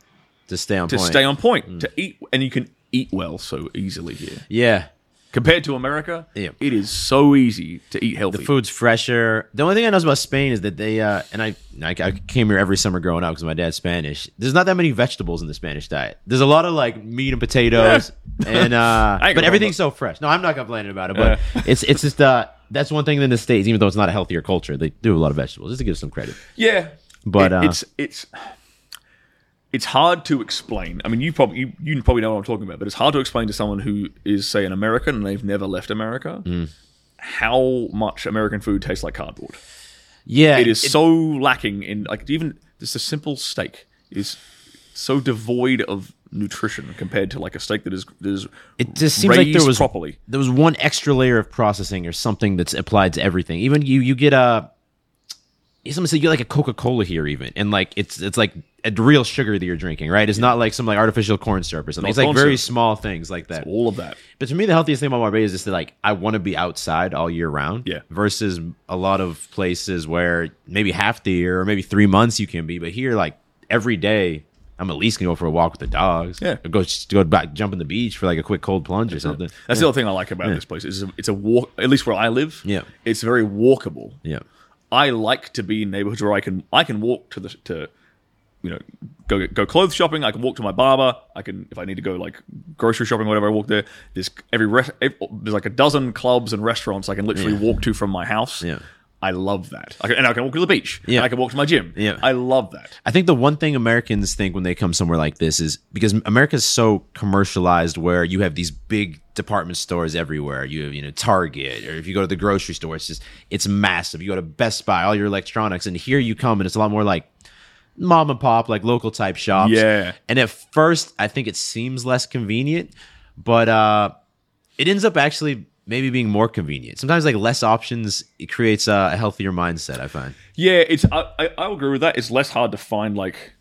To stay on to point. stay on point to eat, and you can eat well so easily here. Yeah. Compared to America, Yeah. it is so easy to eat healthy. The food's fresher. The only thing I know about Spain is that they uh, and I I I came here every summer growing up because my dad's Spanish. There's not that many vegetables in the Spanish diet. There's a lot of like meat and potatoes, and uh, but everything's so fresh. No, I'm not complaining about it, but it's it's just uh, that's one thing in the states. Even though it's not a healthier culture, they do a lot of vegetables just to give some credit. Yeah, But, It- uh, it's it's it's hard to explain. I mean, you probably you, you probably know what I'm talking about, but it's hard to explain to someone who is say an American and they've never left America Mm. how much American food tastes like cardboard. Yeah, It is so lacking in like even just a simple steak is so devoid of nutrition compared to like a steak that is that is It just seems like there was properly. there was one extra layer of processing or something that's applied to everything. Even you you get a someone said you get like a Coca Cola here even, and like it's it's like a real sugar that you're drinking, right? It's not like some like artificial corn syrup or something. No, it's like very syrup. small things like that. All of that. But to me, the healthiest thing about Marbella is just that like I want to be outside all year round. Yeah. Versus a lot of places where maybe half the year or maybe three months you can be, but here like every day I'm at least gonna go for a walk with the dogs. Yeah. Or go just go back, jump in the beach for like a quick cold plunge or something. That's the other thing I like about this place. Is it's a walk. At least where I live, Yeah. it's very walkable. Yeah. I like to be in neighborhoods where I can I can walk to the to you know go go clothes shopping. I can walk to my barber. I can if I need to go like grocery shopping, whatever. I walk there. There's every, rest, there's like a dozen clubs and restaurants I can literally walk to from my house. Yeah. I love that. I can, and I can walk to the beach. Yeah. and I can walk to my gym. Yeah. I love that. I think the one thing Americans think when they come somewhere like this is because America's so commercialized where you have these big department stores everywhere. You have, you know, Target, or if you go to the grocery store, it's just it's massive. You go to Best Buy, all your electronics, and here you come and it's a lot more like mom and pop, like local type shops. Yeah. And at first I think it seems less convenient, but uh it ends up actually maybe being more convenient. Sometimes like less options it creates a, a healthier mindset, I find. Yeah, it's I, I I agree with that. It's less hard to find like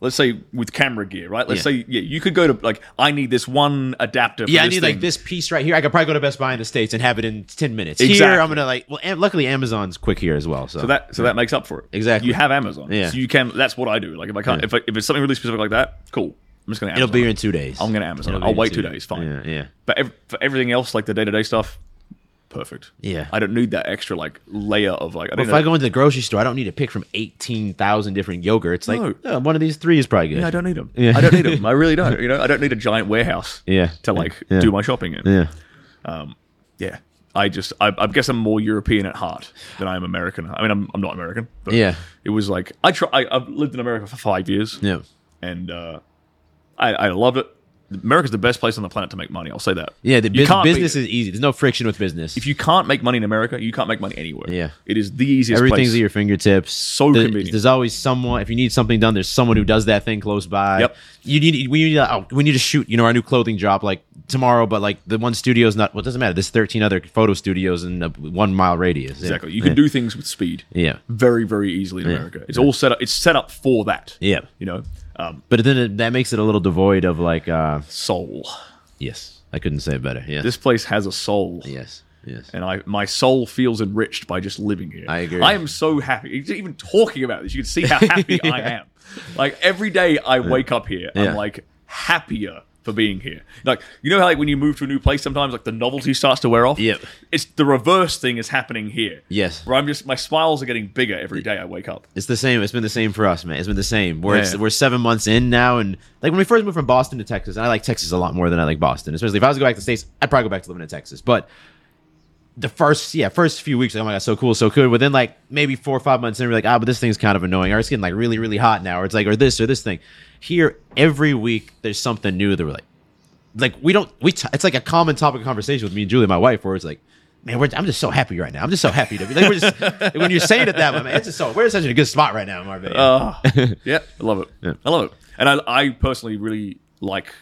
let's say with camera gear, right? Let's Yeah. say yeah, you could go to like I need this one adapter. For Yeah, I need like this piece right here. I could probably go to Best Buy in the states and have it in ten minutes. Here, I'm gonna like. Well, am- luckily Amazon's quick here as well. So, So that so that makes up for it. Exactly. You have Amazon. Yeah. So you can. That's what I do. Like if I can't, if, I, if it's something really specific like that, cool. I'm just gonna. it'll be here in two days. I'm gonna Amazon. It'll it. be I'll in wait two days. days. Fine. Yeah, yeah, But ev- for everything else, like the day to day stuff, perfect. Yeah. I don't need that extra like layer of like. I But don't if I go into the grocery store, I don't need to pick from eighteen thousand different yogurts. Like No. oh, one of these three is probably good. Yeah, I don't need them. Yeah. I don't need them. I really don't. You know, I don't need a giant warehouse. Yeah. To like Yeah. do my shopping in. Yeah, Yeah. I just, I, I guess I'm more European at heart than I am American. I mean, I'm, I'm not American, but Yeah. it was like I try. I, I've lived in America for five years, yeah, and uh, I, I loved it. America's the best place on the planet to make money. I'll say that. yeah. The bus- business is easy. There's no friction with business. If you can't make money in America, you can't make money anywhere. Yeah. it is the easiest. Everything's place. at your fingertips. So There- convenient. There's always someone. If you need something done, there's someone who does that thing close by. Yep. You need. We need. Oh, we need to shoot. You know, our new clothing drop like tomorrow, but like the one studio's not. Well, it doesn't matter. There's 13 other photo studios in a one mile radius. Yeah. Exactly. You can yeah. do things with speed. Yeah. Very, very easily in America. It's all set up. It's set up for that. Yeah. You know, um, But then it, that makes it a little devoid of like. uh soul. Yes, I couldn't say it better. Yes. This place has a soul. Yes. Yes. and I my soul feels enriched by just living here. I agree. I am so happy. Even talking about this, you can see how happy I am. Like every day I wake up here, Yeah. I'm like happier for being here. Like you know how like when you move to a new place, sometimes like the novelty starts to wear off. Yep. It's the reverse thing is happening here. Yes. Where I'm just my smiles are getting bigger every day I wake up. It's the same. It's been the same for us, man. It's been the same. We're Yeah. we're seven months in now, and like when we first moved from Boston to Texas, and I like Texas a lot more than I like Boston. Especially if I was to go back to the states, I'd probably go back to living in Texas. But the first, yeah, first few weeks, like, oh my god, so cool, so good. Within like maybe four or five months, in, we're like, ah, but this thing's kind of annoying, or it's getting like really, really hot now, or it's like, or this or this thing. Here, every week, there's something new that we're like, like we don't, we. T- it's like a common topic of conversation with me and Julie, my wife, where it's like. Man, we're, I'm just so happy right now. I'm just so happy to be like we're just when you're saying it that way, man. It's just so we're such a good spot right now, Marvin. Uh, yeah, I love it. I love it. And I, I personally really like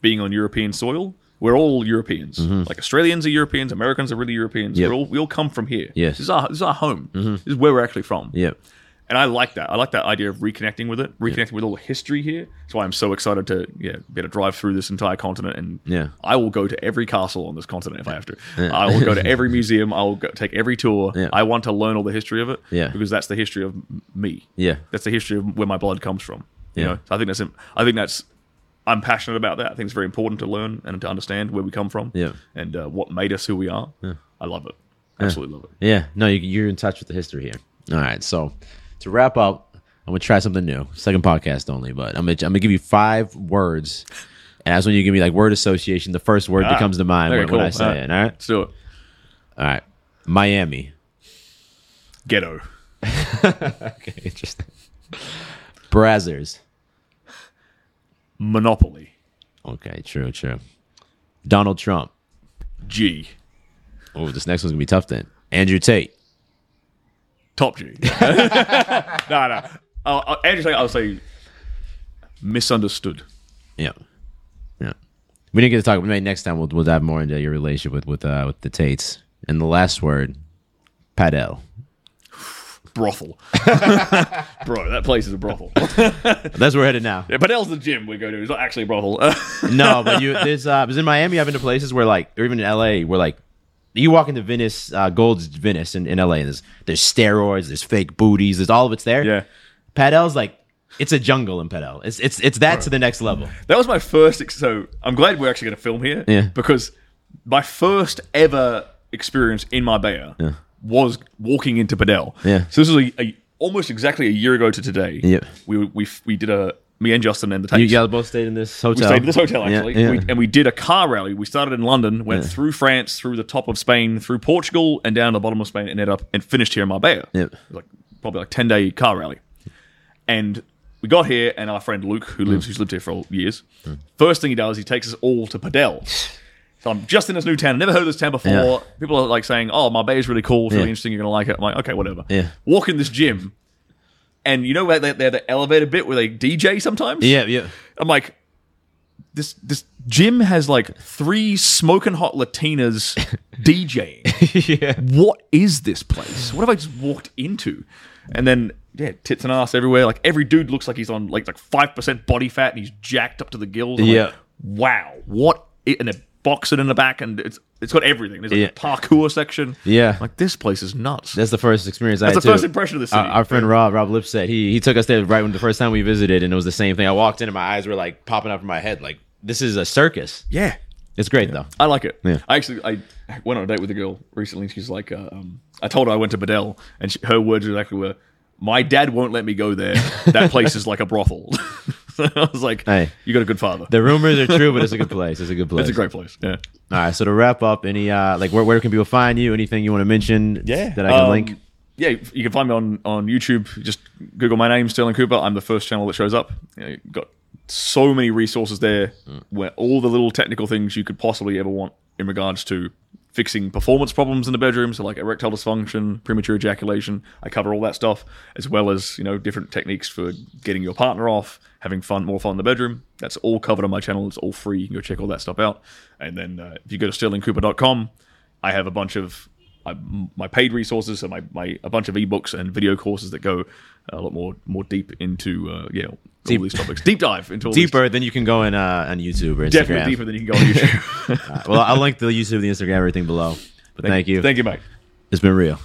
being on European soil. We're all Europeans. Like Australians are Europeans, Americans are really Europeans. Mm-hmm. Yep. We're all, we all come from here. Yes. Mm-hmm. This is our, this is our home. This is where we're actually from. yeah, And I like that. I like that idea of reconnecting with it, reconnecting with all the history here. That's why I'm so excited to yeah, be able to drive through this entire continent. And Yeah. I will go to every castle on this continent if I have to. I will go to every museum. I will go, take every tour. Yeah. I want to learn all the history of it Yeah. because that's the history of me. yeah, That's the history of where my blood comes from. You Yeah. know, so I think that's I think that's I'm passionate about that. I think it's very important to learn and to understand where we come from. Yeah. and uh, what made us who we are. I love it. Absolutely love it. yeah. No, you, you're in touch with the history here. All right, so to wrap up, I'm gonna try something new. Second podcast only, but I'm gonna I'm gonna give you five words, and that's when you give me like word association. The first word that Ah, comes to mind when, when I say Ah. it. All right, Let's do it. all right. Miami. Ghetto. Okay, interesting. Brazzers. Monopoly. Okay, true, true. Donald Trump. G. Oh, this next one's gonna be tough then. Andrew Tate. Top G. no, no. Uh, uh, Andrew, Tate, I'll say misunderstood. Yeah, yeah. We didn't get to talk. Maybe next time we'll we'll dive more into your relationship with with uh, with the Tates. And the last word, Padel. Brothel. Bro, that place is a brothel. That's where we're headed now. yeah, Padel's the gym we go to. It's not actually a brothel. no, but you there's uh, because in Miami I've been to places where like, or even in LA where like, you walk into Venice, uh, Gold's Venice in, in LA, and there's there's steroids, there's fake booties, there's all of it's there. yeah. Padel's like it's a jungle in Padel. It's it's it's that to the next level. That was my first. Ex- so I'm glad we're actually going to film here. Yeah. Because my first ever experience in Marbella was walking into Padel. Yeah. So this was a, a almost exactly a year ago to today. Yep. We we we did a me and Justin and the You tapes. guys both stayed in this we hotel. stayed in this hotel actually, yeah. We, and we did a car rally. We started in London, went through France, through the top of Spain, through Portugal, and down to the bottom of Spain, and ended up and finished here in Marbella. Yep. Like probably like ten day car rally, and we got here, and our friend Luke, who mm. lives, who's lived here for years, first thing he does, he takes us all to Padel. I'm just in this new town. I've never heard of this town before. Yeah. People are like saying, "Oh, Marbella is really cool. It's really Yeah. interesting. You're gonna like it." I'm like, "Okay, whatever." Yeah. Walk in this gym, and you know where they, they have the elevator bit where they DJ sometimes. Yeah, yeah. I'm like, this this gym has like three smoking hot Latinas DJing. yeah. What is this place? What have I just walked into? And then yeah, tits and ass everywhere. Like every dude looks like he's on like like five percent body fat and he's jacked up to the gills. I'm like, Yeah. wow. What? i- And a boxing in the back, and it's it's got everything. There's like Yeah. a parkour section. Yeah. like this place is nuts. That's the first experience I That's had the too. first impression of the city. Our, our friend Rob, Rob Lipsett, he he took us there right when the first time we visited, and it was the same thing. I walked in, and my eyes were like popping up in my head, like this is a circus. yeah. It's great though. I like it. Yeah. I actually I went on a date with a girl recently. She's like, uh, um, I told her I went to Padel, and she, her words exactly were, "My dad won't let me go there. That place is like a brothel." so I was like, Hey. you got a good father. The rumors are true, but it's a good place. It's a good place. It's a great place. Yeah. All right. So to wrap up, any uh like where where can people find you? Anything you want to mention? Yeah. that I can Um, link. Yeah, you can find me on on YouTube. Just Google my name, Stirling Cooper. I'm the first channel that shows up. You know, you've got so many resources there, where all the little technical things you could possibly ever want in regards to fixing performance problems in the bedroom, so like erectile dysfunction, premature ejaculation. I cover all that stuff, as well as you know different techniques for getting your partner off, having fun, more fun in the bedroom. That's all covered on my channel. It's all free. You can go check all that stuff out. And then uh, if you go to stirlingcooper.com, I have a bunch of my paid resources and my, my a bunch of ebooks and video courses that go a lot more more deep into uh, yeah all these topics. Deep dive into all these- Deeper than you can go in uh, on YouTube or Instagram. definitely deeper than you can go on YouTube. well, I'll link the YouTube, the Instagram, everything below. But thank you. Thank you, Mike. It's been real.